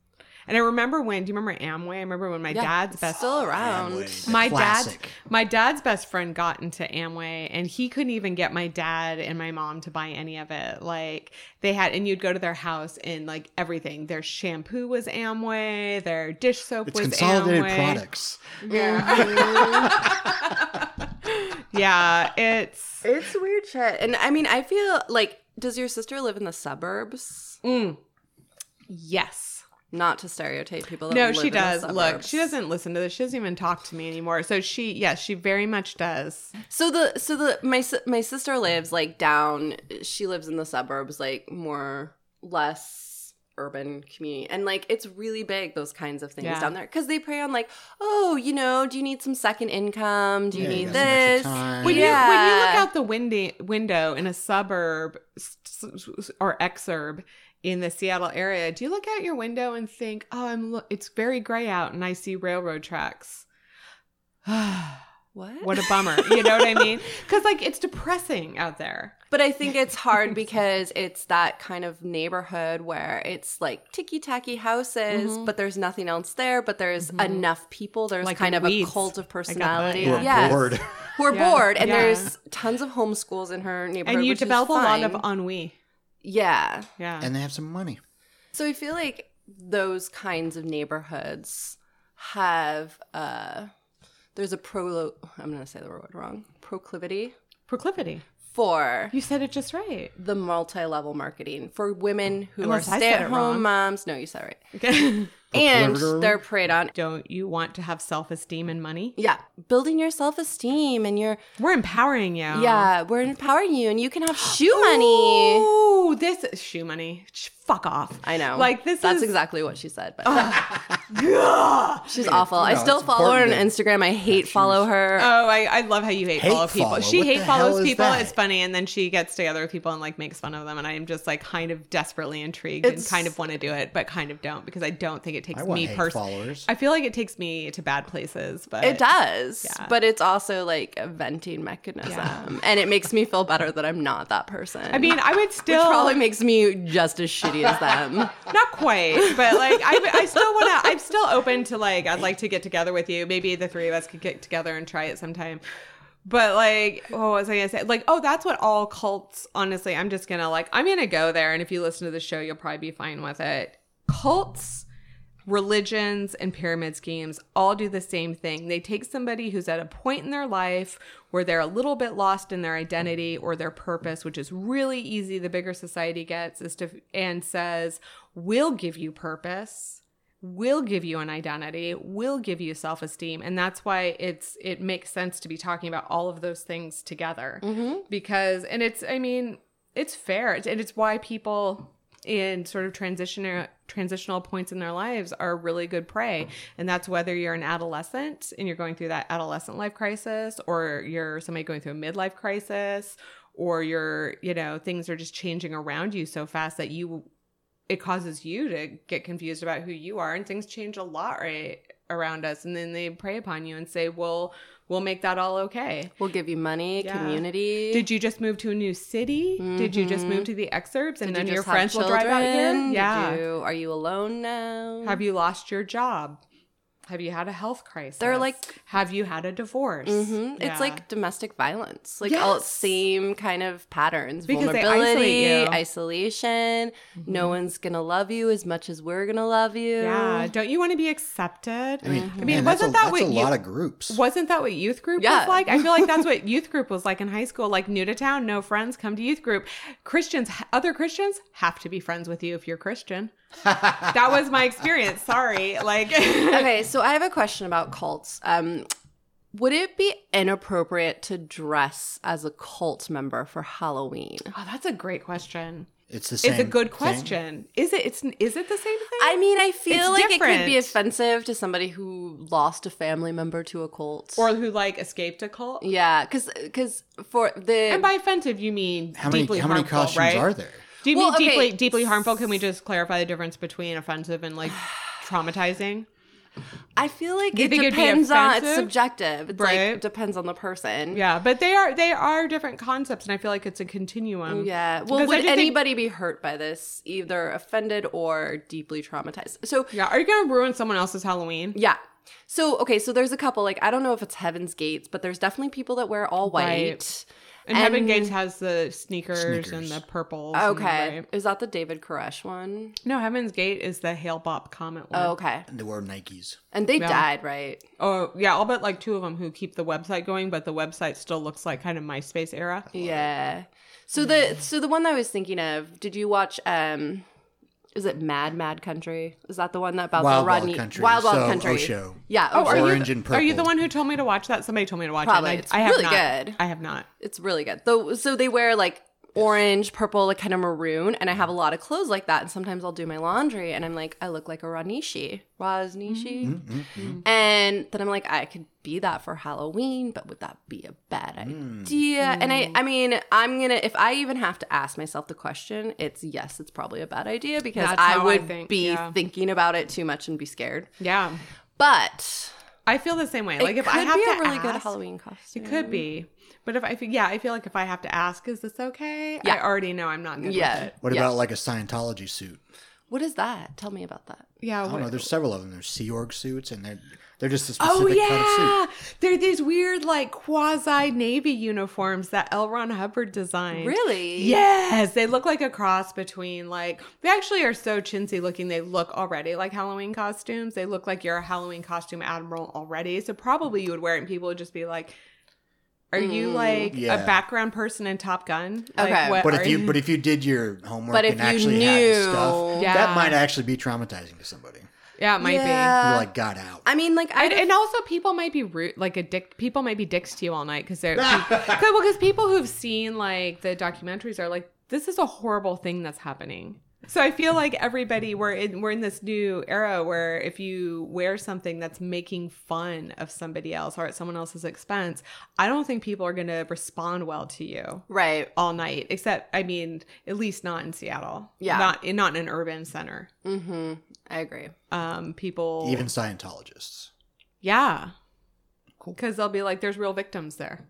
And I remember when do you remember Amway? I remember when my Yeah, dad's it's best still around. Amway. my Classic. dad my dad's best friend got into Amway and he couldn't even get my dad and my mom to buy any of it. Like they had and you'd go to their house and like everything. Their shampoo was Amway, their dish soap It's was consolidated Amway. products. Yeah, it's It's weird shit. And I mean, I feel like, does your sister live in the suburbs? mm, yes. Not to stereotype people. That No, live she in the does. Look, she doesn't listen to this. She doesn't even talk to me anymore. So she, yes, she very much does. So the so the my my sister lives like down. She lives in the suburbs, like more less urban community, and like it's really big. Those kinds of things Yeah. down there because they prey on like, oh, you know, do you need some second income? Do you Yeah, need got some extra this? time. When you when you look out the window window in a suburb s- s- or exurb in the Seattle area, do you look out your window and think, "Oh, I'm lo- it's very gray out and I see railroad tracks." What? what a bummer. You know what I mean? Cuz like it's depressing out there. But I think it's hard because it's that kind of neighborhood where it's like ticky tacky houses, mm-hmm. but there's nothing else there. But there's mm-hmm. enough people. There's Like kind of weeds. a cult of personality. yeah. Who are Yes. bored. Who are Yeah. bored. And Yeah. there's tons of homeschools in her neighborhood. And you which is develop a lot of ennui. Yeah. Yeah. and they have some money. So I feel like those kinds of neighborhoods have uh there's a pro I'm gonna say the word wrong. Proclivity Proclivity. for You said it just right. the multi-level marketing for women who Unless are I said it stay-at-home moms. No, you said it right. Okay. And Proclivity? they're preyed on. Don't you want to have self-esteem and money? Yeah, building your self-esteem and your We're empowering you. yeah, we're empowering you, and you can have shoe money. Oh, this is shoe money. Fuck off. I know. Like this That's is exactly what she said. But oh. Ugh. she's awful. I still follow her on important Instagram. I hate follow her. Oh, I, I love how you hate, Hate follow people. follow? She What hate follows people. that? It's funny, and then she gets together with people and like makes fun of them, and I am just like kind of desperately intrigued and kind of want to do it, but kind of don't because I don't think it takes I want me personally. followers. I feel like it takes me to bad places, but It does, Yeah. but it's also like a venting mechanism, Yeah. and it makes me feel better that I'm not that person. I mean, I would which still probably makes me just as shitty as them. not quite, but like I, I still want to. I'm still open to like I'd like to get together with you. Maybe the three of us could get together and try it sometime. But like, what was I gonna say? Like, oh, that's what all cults. Honestly, I'm just gonna like I'm gonna go there, and if you listen to the show, you'll probably be fine with it. Cults. Religions and pyramid schemes all do the same thing. They take somebody who's at a point in their life where they're a little bit lost in their identity or their purpose, which is really easy. The bigger society gets is to and says, "We'll give you purpose, we'll give you an identity, we'll give you self-esteem," and that's why it's it makes sense to be talking about all of those things together. Mm-hmm. Because and it's I mean it's fair. And it's why people in sort of transitional transitional points in their lives are really good prey. And that's whether you're an adolescent and you're going through that adolescent life crisis or you're somebody going through a midlife crisis or you're you know things are just changing around you so fast that you it causes you to get confused about who you are and things change a lot right around us. And then they prey upon you and say well we'll make that all okay We'll give you money, Yeah. community. did you just move to a new city? Did you just move mm-hmm. to the excerpts and Did then you your friends will drive out here? Yeah. you- are you alone now? Have you lost your job? Have you had a health crisis? They're like- have you had a divorce? hmm Yeah. It's like domestic violence, like all same kind of patterns. Because they Vulnerability, isolate you. isolation. No one's gonna love you as much as we're gonna love you. yeah. Don't you want to be accepted? I mean, I mean, man, that's wasn't a, that that's what a you? lot of groups? Wasn't that what youth group Yeah. was like? I feel like that's what youth group was like in high school. Like new to town, no friends, come to youth group. Christians, other Christians have to be friends with you if you're Christian. That was my experience. Sorry. Like, okay, so I have a question about cults. Um, would it be inappropriate to dress as a cult member for Halloween? oh, that's a great question. It's the same. It's a good thing. question. Is it? It's is it the same thing? I mean, I feel It's like it could be offensive to somebody who lost a family member to a cult. or who like escaped a cult? yeah, because because for the And by offensive, you mean How many deeply how many costumes right? are there? Do you Well, mean deeply okay. deeply harmful? Can we just clarify the difference between offensive and like traumatizing? I feel like Do it think it'd be depends on it's subjective. It's Right. it depends on the person. Yeah, but they are they are different concepts, and I feel like it's a continuum. Yeah. Well, Because would do think- anybody be hurt by this? Either offended or deeply traumatized. So Yeah, are you gonna ruin someone else's Halloween? yeah. So okay, so there's a couple. Like I don't know if it's Heaven's Gates, but there's definitely people that wear all white. Right. And, Heaven And- Gates has the sneakers, and Sneakers. the purples. and the- Okay, right. is that the David Koresh one? No, Heaven's Gate is the Hale-Bopp Comet one. Oh, okay. And they wore Nikes. And they Yeah. died, right? Oh, yeah, I'll bet like two of them who keep the website going, but the website still looks like kind of MySpace era. Yeah. So the so the one that I was thinking of, did you watch um is it Mad Mad Country? Is that the one that about Wild the Wild Rodney Country. Wild Wild So, Country? Osho. Yeah. Oh, are Orange you, and Are you the one who told me to watch that? Somebody told me to watch Probably. it. and It's I, I have really not. good. I have not. It's really good. Though so they wear like orange, purple, like kind of maroon, and I have a mm-hmm. lot of clothes like that. And sometimes I'll do my laundry and I'm like, I look like a Ranishi. Rajneeshee. Mm-hmm. Mm-hmm. mm-hmm. And then I'm like, I could be that for Halloween, but would that be a bad mm. idea? And I mm. I mean, I'm gonna if I even have to ask myself the question, it's yes, it's probably a bad idea because That's I how I would think, be yeah. thinking about it too much and be scared. Yeah, But I feel the same way. Like if I have to a really good Halloween costume. It could be. But if I feel, yeah, I feel like if I have to ask, is this okay? Yeah. I already know I'm not good Yeah. with it. What Yeah. about like a Scientology suit? What is that? Tell me about that. Yeah. I don't what- know. There's several of them. There's Sea Org suits, and they're they're just a oh, specific Oh kind of yeah, suit. they're these weird like quasi navy uniforms that L. Ron Hubbard designed. Really? Yes, they look like a cross between like they actually are so chintzy looking. They look already like Halloween costumes. They look like you're a Halloween costume admiral already. So probably you would wear it, and people would just be like, "Are you mm. like Yeah. a background person in Top Gun?" Like, Okay. what But if you but if you did your homework But if and you actually had the knew- stuff, Yeah. that might actually be traumatizing to somebody. yeah, it might be. Yeah. Who like got out. I mean, like, I And, and also, people might be rude, like a dick. People might be dicks to you all night because they're because well, 'cause people who've seen like the documentaries are like, this is a horrible thing that's happening. So I feel like everybody we're in we're in this new era where if you wear something that's making fun of somebody else or at someone else's expense, I don't think people are going to respond well to you right. all night. Except, I mean, at least not in Seattle. Yeah. not in not in an urban center. Mm-hmm. I agree. Um, people Even Scientologists. yeah. Cool. Because they'll be like, there's real victims there.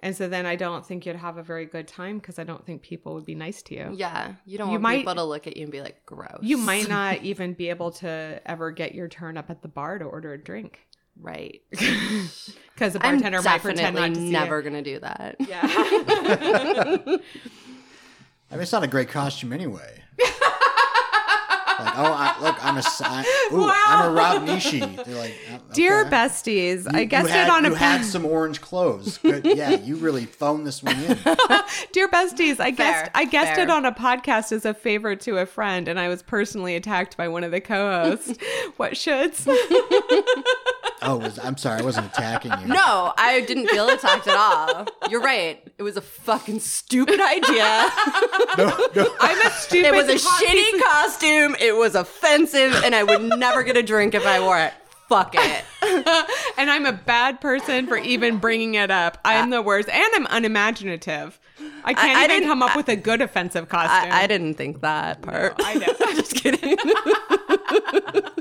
Right. And so then I don't think you'd have a very good time because I don't think people would be nice to you. Yeah. You don't You want might- people to look at you and be like, gross. You might not even be able to ever get your turn up at the bar to order a drink Right. because the I'm bartender might pretend not to see never going to do that. Yeah. I mean, it's not a great costume anyway. Like, oh, I, look, I'm a, si- ooh, Wow. I'm a Rob Nishi. They're like, oh, Dear okay. besties, You- I guessed you had, it on a You had some orange clothes. Good. Yeah, you really phoned this one in. Dear besties, I guessed I guessed fair. it on a podcast as a favor to a friend, and I was personally attacked by one of the co-hosts. what shoulds? Oh, was, I'm sorry, I wasn't attacking you. No, I didn't feel attacked at all. You're right. It was a fucking stupid idea. no, no. I'm a stupid. It was a hot piece shitty costume. It was offensive, and I would never get a drink if I wore it. Fuck it. and I'm a bad person for even bringing it up. I'm the worst, and I'm unimaginative. I can't I even come up with a good offensive costume. I, I didn't think that part. I know. Just kidding.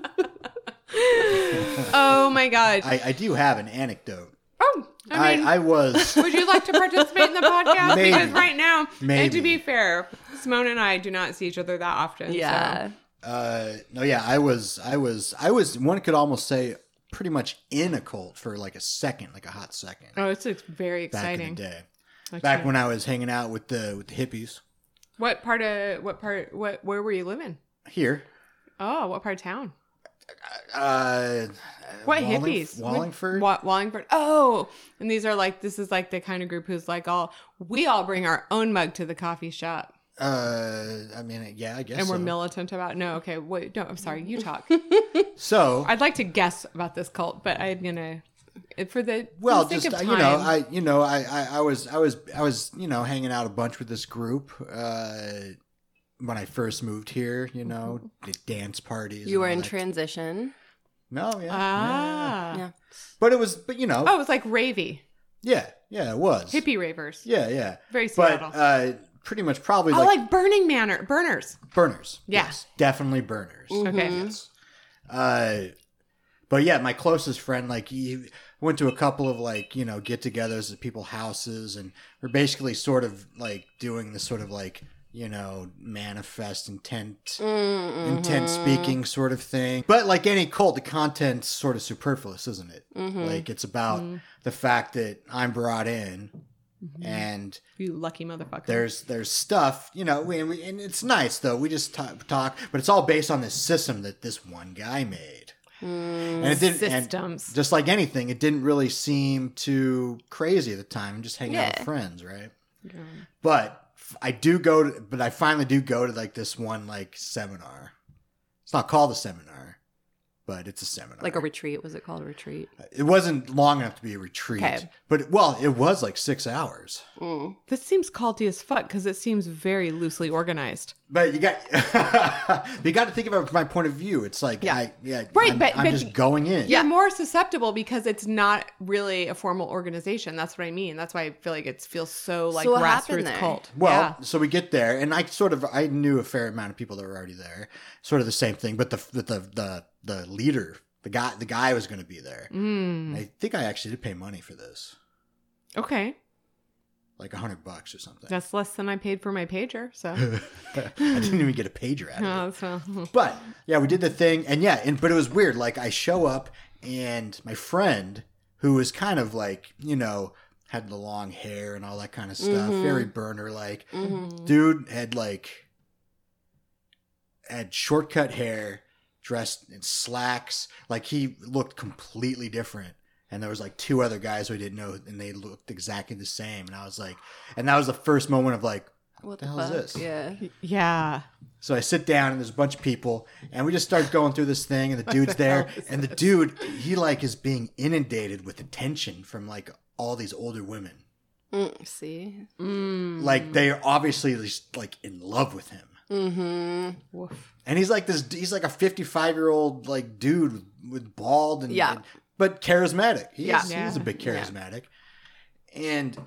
oh my god. I, I do have an anecdote. oh, I I, mean, I was. would you like to participate in the podcast? Maybe. Because right now, maybe. and to be fair, Simone and I do not see each other that often. so- yeah. Uh, no, yeah, I was. I was. I was. One could almost say pretty much in a cult for like a second, like a hot second. Oh, it's it's very back exciting. in the day. That's Back when I was hanging out with the with the hippies What part of what part? What where were you living? here. Oh, what part of town? Uh, What Walling- hippies? Wallingford. Wa- Wallingford. Oh, and these are like this is like the kind of group who's like all we all bring our own mug to the coffee shop, Uh, I mean, yeah, I guess. and we're so. militant about. No, okay, wait, no, I'm sorry, you talk. So, I'd like to guess about this cult, but I'm gonna for the well, for the just of uh, you know. I you know, I, I I was I was I was you know hanging out a bunch with this group. Uh, when I first moved here, you know, the dance parties. You were in that. transition. No, yeah, yeah, yeah. ah, Yeah. but it was, but you know, oh, it was like ravey yeah, yeah, it was hippie ravers. Yeah, yeah, Very but Seattle. uh, pretty much probably oh, like, like Burning Manor burners. burners. Yeah. Yes, definitely burners. Okay, Yes. Uh, but yeah, my closest friend, like he went to a couple of like you know get-togethers at people's houses, and we're basically sort of like doing this sort of like you know manifest intent, mm-hmm. intent speaking sort of thing. But like any cult, the content's sort of superfluous, isn't it? Mm-hmm. Like it's about mm-hmm. the fact that I'm brought in, and You lucky motherfucker. there's there's stuff you know we, we, and it's nice though. We just talk, talk but it's all based on this system that this one guy made. Mm. And it didn't and Systems. just like anything it didn't really seem too crazy at the time I'm just hanging out with friends right? But f- i do go to but i finally do go to like this one like seminar it's not called a seminar but it's a seminar Like a retreat. Was it called a retreat? it wasn't long enough to be a retreat Okay. but well it was like six hours Mm. This seems culty as fuck because it seems very loosely organized. But you got you got to think about it from my point of view. It's like Yeah. I yeah Right, I'm, but- I'm but- just going in. You're more susceptible because it's not really a formal organization. That's what I mean. That's why I feel like it feels so like So what grassroots cult. Well, yeah. so we get there, and I sort of I knew a fair amount of people that were already there. Sort of the same thing, but the the the the, the leader, the guy, the guy was going to be there. Mm. I think I actually did pay money for this, Okay, like a hundred bucks or something. that's less than I paid for my pager. So, I didn't even get a pager out of it. Oh, so But yeah, we did the thing, and yeah, and but it was weird. Like I show up, and my friend, who was kind of like you know had the long hair and all that kind of stuff, mm-hmm. very burner like, mm-hmm. dude had like had shortcut hair, dressed in slacks, like he looked completely different. And there was like two other guys who I didn't know, and they looked exactly the same. And I was like, and that was the first moment of like, What the the, hell is this? Yeah. yeah. So I sit down and there's a bunch of people and we just start going through this thing and the dude's there and the dude he like is being inundated with attention from like all these older women. Mm, see. Like they are obviously just like in love with him. Mm-hmm. Woof. And he's like this he's like a 55 year old like dude with, with bald and, Yeah. and- but charismatic. He Yeah. is, he's a big Yeah. charismatic. And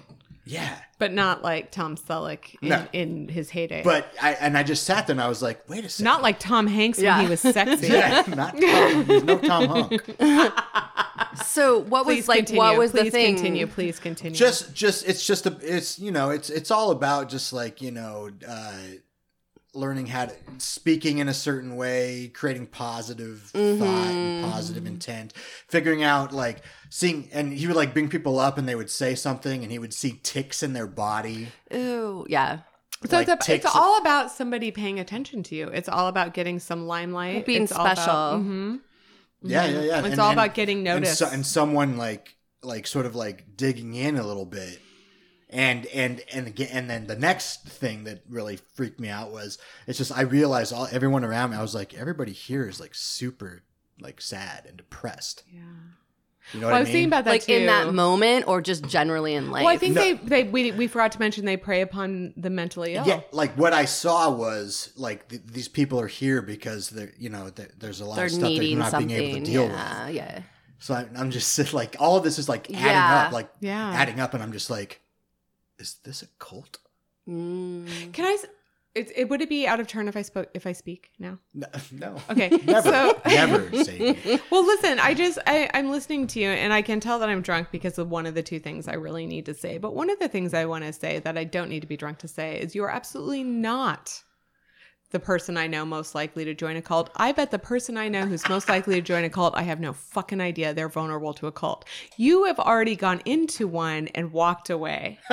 yeah. But not like Tom Selleck in, No. in his heyday. But I and I just sat there and I was like, wait a second. not like Tom Hanks Yeah. when he was sexy. yeah, not Tom, there's no Tom Hunk. So what Please was like? continue. What was Please the thing? continue. Please continue. just just it's just a it's you know it's it's all about just like you know uh learning how to speaking in a certain way creating positive mm-hmm. thought and positive mm-hmm. intent figuring out like seeing and he would like bring people up and they would say something and he would see ticks in their body Ooh, yeah. So like, it's, a, it's all about somebody paying attention to you. It's all about getting some limelight. Being it's all about- special. Mhm. yeah yeah yeah mm-hmm. It's all about getting noticed. and, so, and someone like like sort of like digging in a little bit and and and again and then the next thing that really freaked me out was it's just i realized all everyone around me i was like everybody here is like super like sad and depressed Yeah. you know Well, what I i was mean thinking about that Like too. in that moment, or just generally in life. Well, I think No. they, they we, we forgot to mention they prey upon the mentally ill. yeah like what i saw was like th- these people are here because they're you know th- there's a lot they're of stuff they're needing not something. being able to deal with yeah, yeah. so I, i'm just like all of this is like adding Yeah. up like Yeah. adding up and i'm just like is this a cult Mm. Can I? It, it would it be out of turn if I spoke if I speak now? no, no. Okay. never So never say well, listen. I just I, I'm listening to you, and I can tell that I'm drunk because of one of the two things I really need to say. But one of the things I want to say that I don't need to be drunk to say is you are absolutely not the person I know most likely to join a cult. I bet the person I know who's most likely to join a cult, I have no fucking idea they're vulnerable to a cult. You have already gone into one and walked away.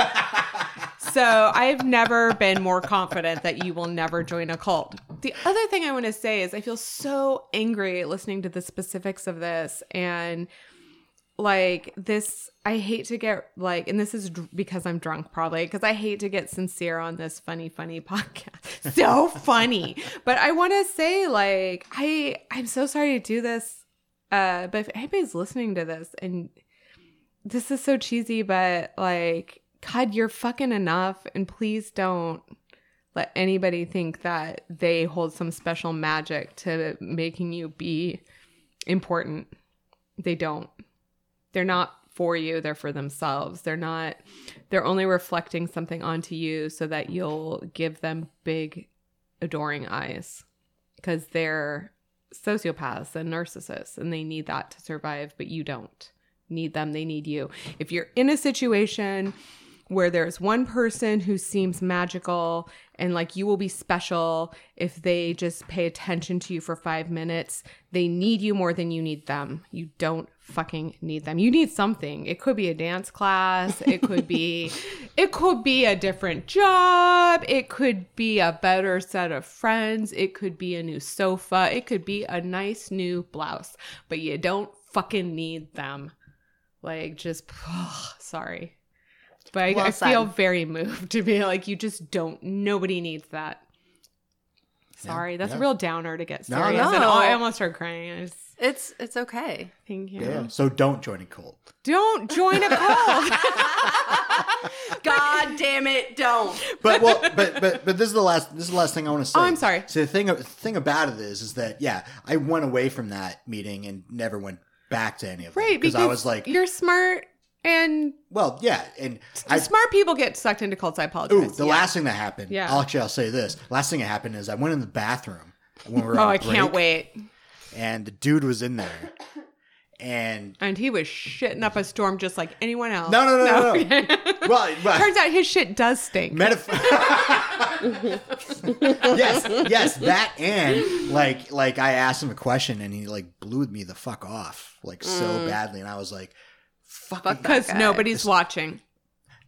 So I've never been more confident that you will never join a cult. The other thing I want to say is I feel so angry listening to the specifics of this and like this I hate to get like and this is dr- because I'm drunk probably because I hate to get sincere on this funny funny podcast. So funny. But I want to say like I I'm so sorry to do this uh but if anybody's listening to this and this is so cheesy but like god you're fucking enough and please don't let anybody think that they hold some special magic to making you be important they don't they're not for you they're for themselves they're not they're only reflecting something onto you so that you'll give them big adoring eyes because they're sociopaths and narcissists, and they need that to survive, but you don't need them. They need you. If you're in a situation where there's one person who seems magical and like you will be special if they just pay attention to you for five minutes, they need you more than you need them. You don't fucking need them. You need something. It could be a dance class. It could be, it could be a different job. It could be a better set of friends. It could be a new sofa. It could be a nice new blouse, but you don't fucking need them. Like, just, sorry. But I, Well I feel very moved to be like, you just don't, nobody needs that. Sorry, that's yeah. a real downer to get No, serious. no. And I almost started crying. I just, It's it's okay. thank you. Yeah. So don't join a cult. Don't join a cult. God damn it, don't. But well, but but but this is the last this is the last thing I want to say. Oh, I'm sorry. So the thing the thing about it is is that yeah, I went away from that meeting and never went back to any of them right, because I was like, you're smart and well, yeah, and I smart people get sucked into cults. I Ooh, apologize. the last thing that happened. Yeah. I'll actually I'll say this. Last thing that happened is I went in the bathroom when we were oh, on I break, can't wait. And the dude was in there, and And he was shitting up a storm just like anyone else. no, no, no, no. no. Okay. well, well Turns out his shit does stink. Metaph- yes, yes, that and like like I asked him a question and he like blew me the fuck off like so mm. badly and I was like, fuck, Fuck Because guy. nobody's watching.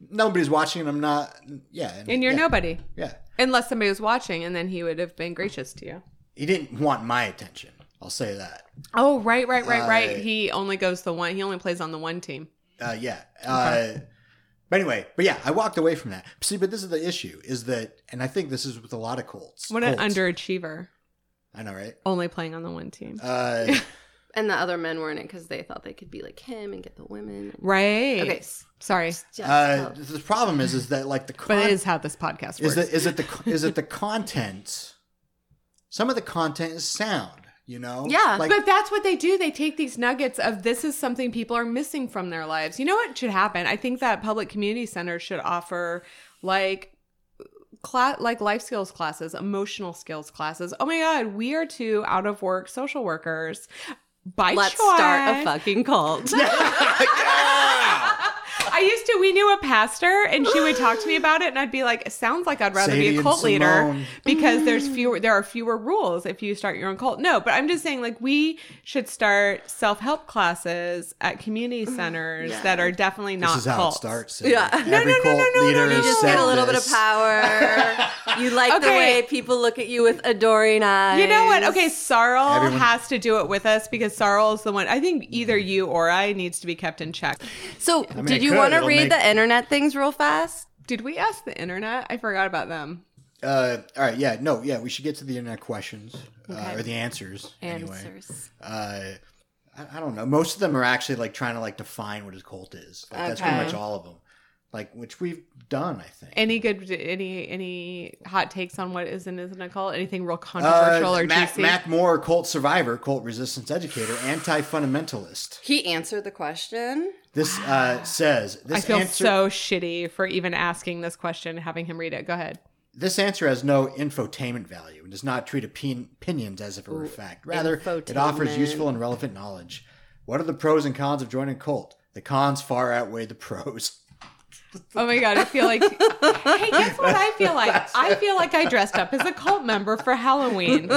nobody's watching and I'm not yeah And you're yeah, nobody. yeah Unless somebody was watching and then he would have been gracious to you. he didn't want my attention I'll say that Oh, right, right, right, right. Uh, He only goes the one. He only plays on the one team. uh, yeah uh, but anyway but yeah I walked away from that see but this is the issue is that and I think this is with a lot of Colts What an underachiever. I know right Only playing on the one team. uh, And the other men were in it because they thought they could be like him and get the women. Right. Okay, Sorry. uh, the problem is is that like the But it con- is how this podcast is works. that is it the is it the content some of the content is sound you know Yeah. like but that's what they do. They take these nuggets of this is something people are missing from their lives. You know what should happen? I think that public community centers should offer like class like life skills classes, emotional skills classes. Oh my god, we are two out of work social workers. By Let's choice. start a fucking cult. I used to. We knew a pastor, and she would talk to me about it, and I'd be like, "It sounds like I'd rather Sadie be a cult leader because there's fewer. There are fewer rules if you start your own cult." No, but I'm just saying, like, we should start self help classes at community mm-hmm. centers Yeah. that are definitely this not is how cults. it starts Yeah. Every No, no, no, cult no, no, leader no, has no. just said get a little bit of power. You like the way people look at you with adoring eyes. You know what? Okay, Sarl Everyone- has to do it with us because Sarl is the one. I think either you or I needs to be kept in check. So, mean, did you could. Want to read make- the internet things real fast? Did we ask the internet? I forgot about them. uh all right yeah no yeah we should get to the internet questions uh, or the answers anyway Answers. uh I, I don't know most of them are actually like trying to like define what a cult is like, that's pretty much all of them like which we've done i think Any good? Any any hot takes on what is and isn't a cult? Anything real controversial uh, or Mac, juicy? Mac Moore, cult survivor, cult resistance educator, anti-fundamentalist. He answered the question. This uh, says this I feel answer. so shitty for even asking this question, and having him read it. Go ahead. This answer has no infotainment value and does not treat opinions as if it were fact. Rather, it offers useful and relevant knowledge. What are the pros and cons of joining a cult? The cons far outweigh the pros. Oh my god, I feel like. hey, guess what I feel like? I feel like I dressed up as a cult member for Halloween,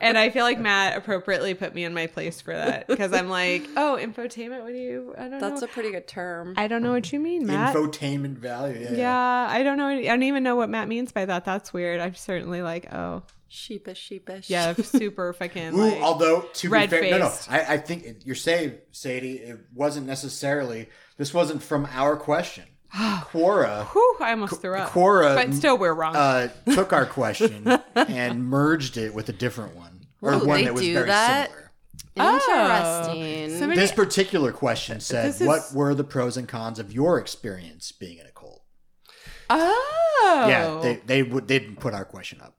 and I feel like Matt appropriately put me in my place for that because I'm like, oh, infotainment. What do you? I don't That's know. a pretty good term. I don't know what you mean, Matt. Infotainment value. Yeah. yeah, I don't know. I don't even know what Matt means by that. That's weird. I'm certainly like, oh, sheepish, sheepish. yeah, super fucking. Ooh, like, although to be fair, no, no, red-faced. I, I think you're saying, Sadie, it wasn't necessarily. This wasn't from our question. Quora Whew, I almost threw up. Quora, but still, we're wrong. uh, took our question and merged it with a different one, or Ooh, one they that was do very that? similar. Interesting. Oh. Somebody- This particular question said, is- "What were the pros and cons of your experience being in a cult?" oh, Yeah, they they would they didn't put our question up.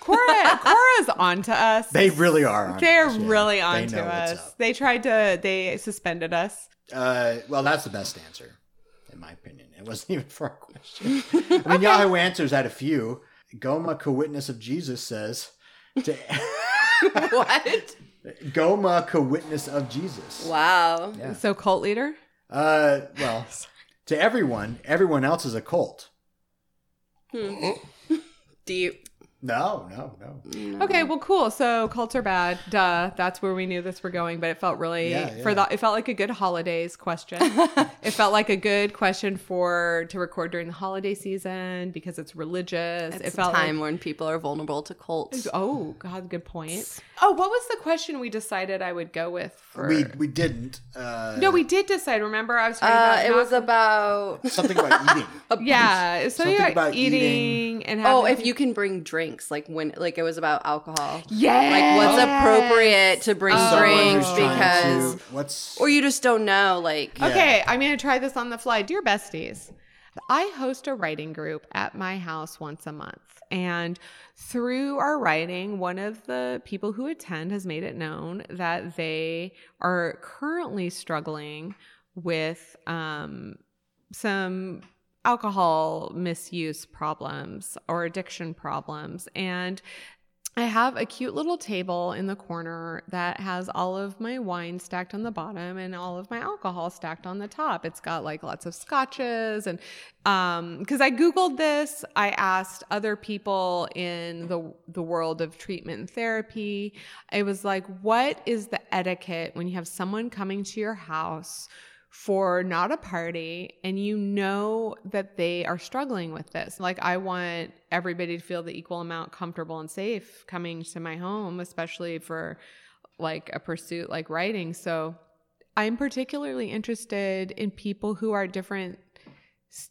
Quora, Quora's onto us. They really are. onto They're us, yeah. really They onto know what's us. They tried to. They suspended us. Uh, well, that's the best answer, in my opinion. It wasn't even for a question. I mean, Yahoo Answers had a few. Goma, co-witness of Jesus, says to what? Goma, co-witness of Jesus. Wow. Yeah. So cult leader. Uh, well, to everyone, everyone else is a cult. Deep. No, no, no. Okay, well, cool. So cults are bad. Duh. That's where we knew this were going, but it felt really Yeah, for yeah. the. It felt like a good holidays question. it felt like a good question for to record during the holiday season because it's religious. It's it a time like. when people are vulnerable to cults. Oh God, good point. Oh, what was the question we decided I would go with for? We we didn't. Uh, no, we did decide. Remember, I was talking Uh, about it was about something about eating. yeah. It was something, Something about, about eating, eating. and oh, if you can bring drinks, like when, like it was about alcohol. yeah, Like what's appropriate to bring Oh. Someone drinks because, to, what's or you just don't know. Like, Yeah. Okay, I'm going to try this on the fly. Dear besties, I host a writing group at my house once a month. And through our writing, one of the people who attend has made it known that they are currently struggling with um, some alcohol misuse problems or addiction problems. And I have a cute little table in the corner that has all of my wine stacked on the bottom and all of my alcohol stacked on the top. It's got like lots of scotches and um cuz I googled this, I asked other people in the the world of treatment and therapy. I was like, what is the etiquette when you have someone coming to your house for not a party and you know that they are struggling with this. Like I want everybody to feel the equal amount comfortable and safe coming to my home, especially for like a pursuit like writing. So I'm particularly interested in people who are different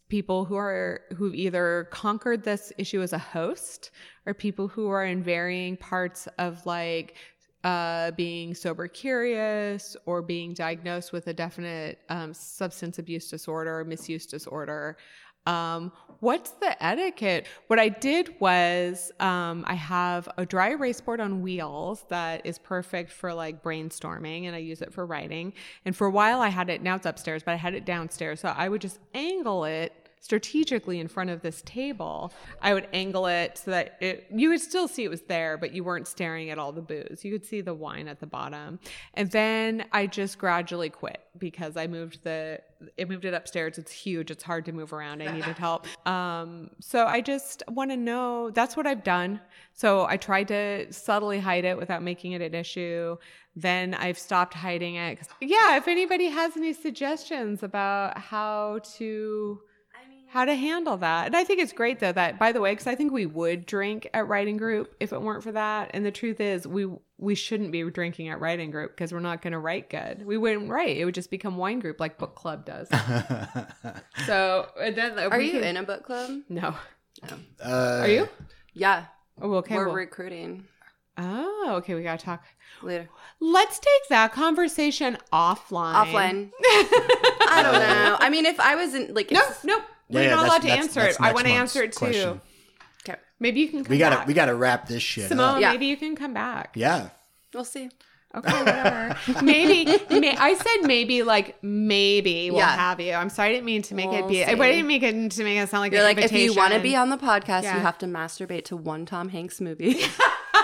people who are who've either conquered this issue as a host or people who are in varying parts of like uh, being sober curious or being diagnosed with a definite um, substance abuse disorder or misuse disorder. Um, what's the etiquette? What I did was um, I have a dry erase board on wheels that is perfect for like brainstorming and I use it for writing. And for a while I had it, now it's upstairs, but I had it downstairs. So I would just angle it strategically in front of this table. I would angle it so that it you would still see it was there, but you weren't staring at all the booze. You could see the wine at the bottom. And then I just gradually quit because I moved the it moved it upstairs. It's huge. It's hard to move around. I needed help. Um, so I just want to know. That's what I've done. So I tried to subtly hide it without making it an issue. Then I've stopped hiding it. Yeah, if anybody has any suggestions about how to how to handle that. And I think it's great though that by the way, because I think we would drink at writing group if it weren't for that. And the truth is we we shouldn't be drinking at writing group because we're not going to write good. We wouldn't write. It would just become wine group like book club does. so and then are you in a book club? No. uh, Are you? Yeah, Oh, okay. we're well- recruiting oh, okay. We gotta talk. later. Let's take that conversation offline. Offline. I don't know. I mean, if I was in like, No, it's- nope. Yeah, We're yeah, not that's- allowed to that's- answer that's it. I want to answer it too. question. okay, Maybe you can come We gotta back. we gotta wrap this shit Simone, up. Yeah. maybe you can come back. Yeah. we'll see. Okay, whatever. maybe may, I said maybe like maybe we'll Yeah. have you. I'm sorry, I didn't mean to make We'll it be. I didn't make it to make it sound like You're an like, if you want to be on the podcast, Yeah. you have to masturbate to one Tom Hanks movie.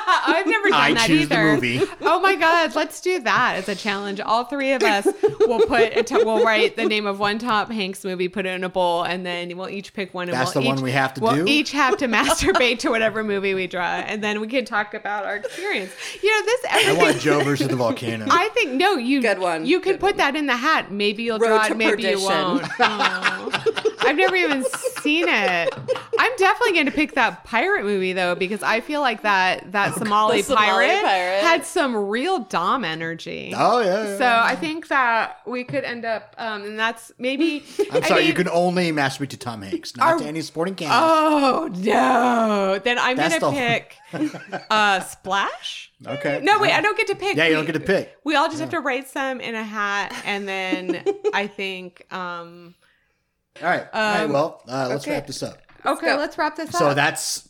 I've never done I that choose the either. movie. Oh my god, let's do that as a challenge. All three of us will put a t- we'll write the name of one Tom Hanks movie, put it in a bowl, and then we'll each pick one. And That's we'll the one each- we have to we'll do? each have to masturbate to whatever movie we draw, and then we can talk about our experience. You know, this I want Joe versus the volcano. I think no, you Good one. You could Good put that in the hat. Maybe you'll Road draw it. Maybe you won't. Oh. I've never even seen it. I'm definitely going to pick that pirate movie though because I feel like that that Somali, The Somali pirate, pirate. had some real dom energy. oh yeah. yeah, So yeah. I think that we could end up, um, and that's maybe. I'm I sorry, you can only masturbate to Tom Hanks, not Are- to any sporting candidates. Oh no! Then I'm That's gonna the- pick uh, Splash. okay. No, wait, I don't get to pick. Yeah, you don't get to pick. We all just have to write some in a hat, and then I think. um All right. All right. Um, Well, uh, let's okay. wrap this up. Okay, go. let's wrap this up. So that's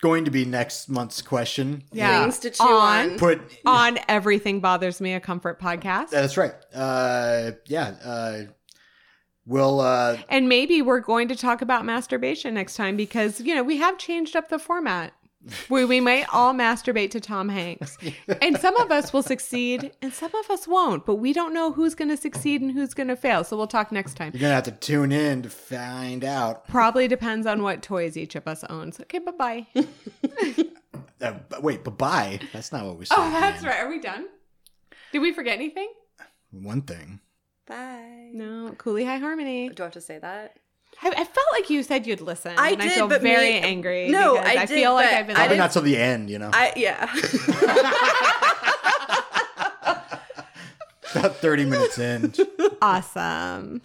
going to be next month's question. yeah, Things to chew on on. Put. on everything bothers me a comfort podcast, That's right. Uh, yeah. Uh, we'll. Uh, and maybe we're going to talk about masturbation next time because you know we have changed up the format. We, we might all masturbate to Tom Hanks. And some of us will succeed and some of us won't, but we don't know who's going to succeed and who's going to fail. So we'll talk next time. You're gonna have to tune in to find out. Probably depends on what toys each of us owns. Okay, bye bye. Uh, wait, bye bye. That's not what we said. oh, that's right. Are we done? Did we forget anything? One thing. Bye. No. Cooley High Harmony. Do I have to say that? I, I felt like you said you'd listen. I and I did, feel but very me- angry. No, because I I did, feel like I've been. I Probably didn't- not till the end, you know. I yeah. About 30 minutes in. awesome.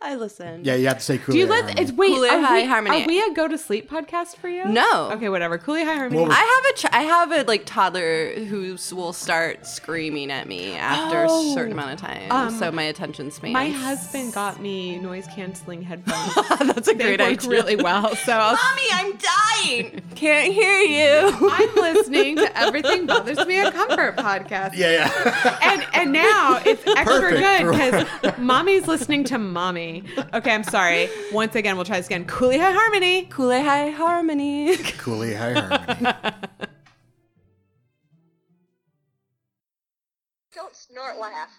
I listen. Yeah, you have to say cool. Do you let? It's, wait, Cooley are High we, Harmony. Are we a go to sleep podcast for you? No. Okay, whatever. Cooley High Harmony. What was- I have a ch- I have a like toddler who will start screaming at me after Oh. a certain amount of time. Um, so my attention span. My husband got me noise canceling headphones. That's a they great work idea. really well. So I'll, Mommy, I'm dying. Can't hear you. I'm listening to Everything Bothers Me a Comfort podcast. Yeah, yeah. And and now it's extra Perfect good because mommy's listening to mommy. Okay, I'm sorry. Once again, we'll try this again. Cooley High Harmony. Kool-Aid High Harmony. Cooley High Harmony. Don't snort laugh.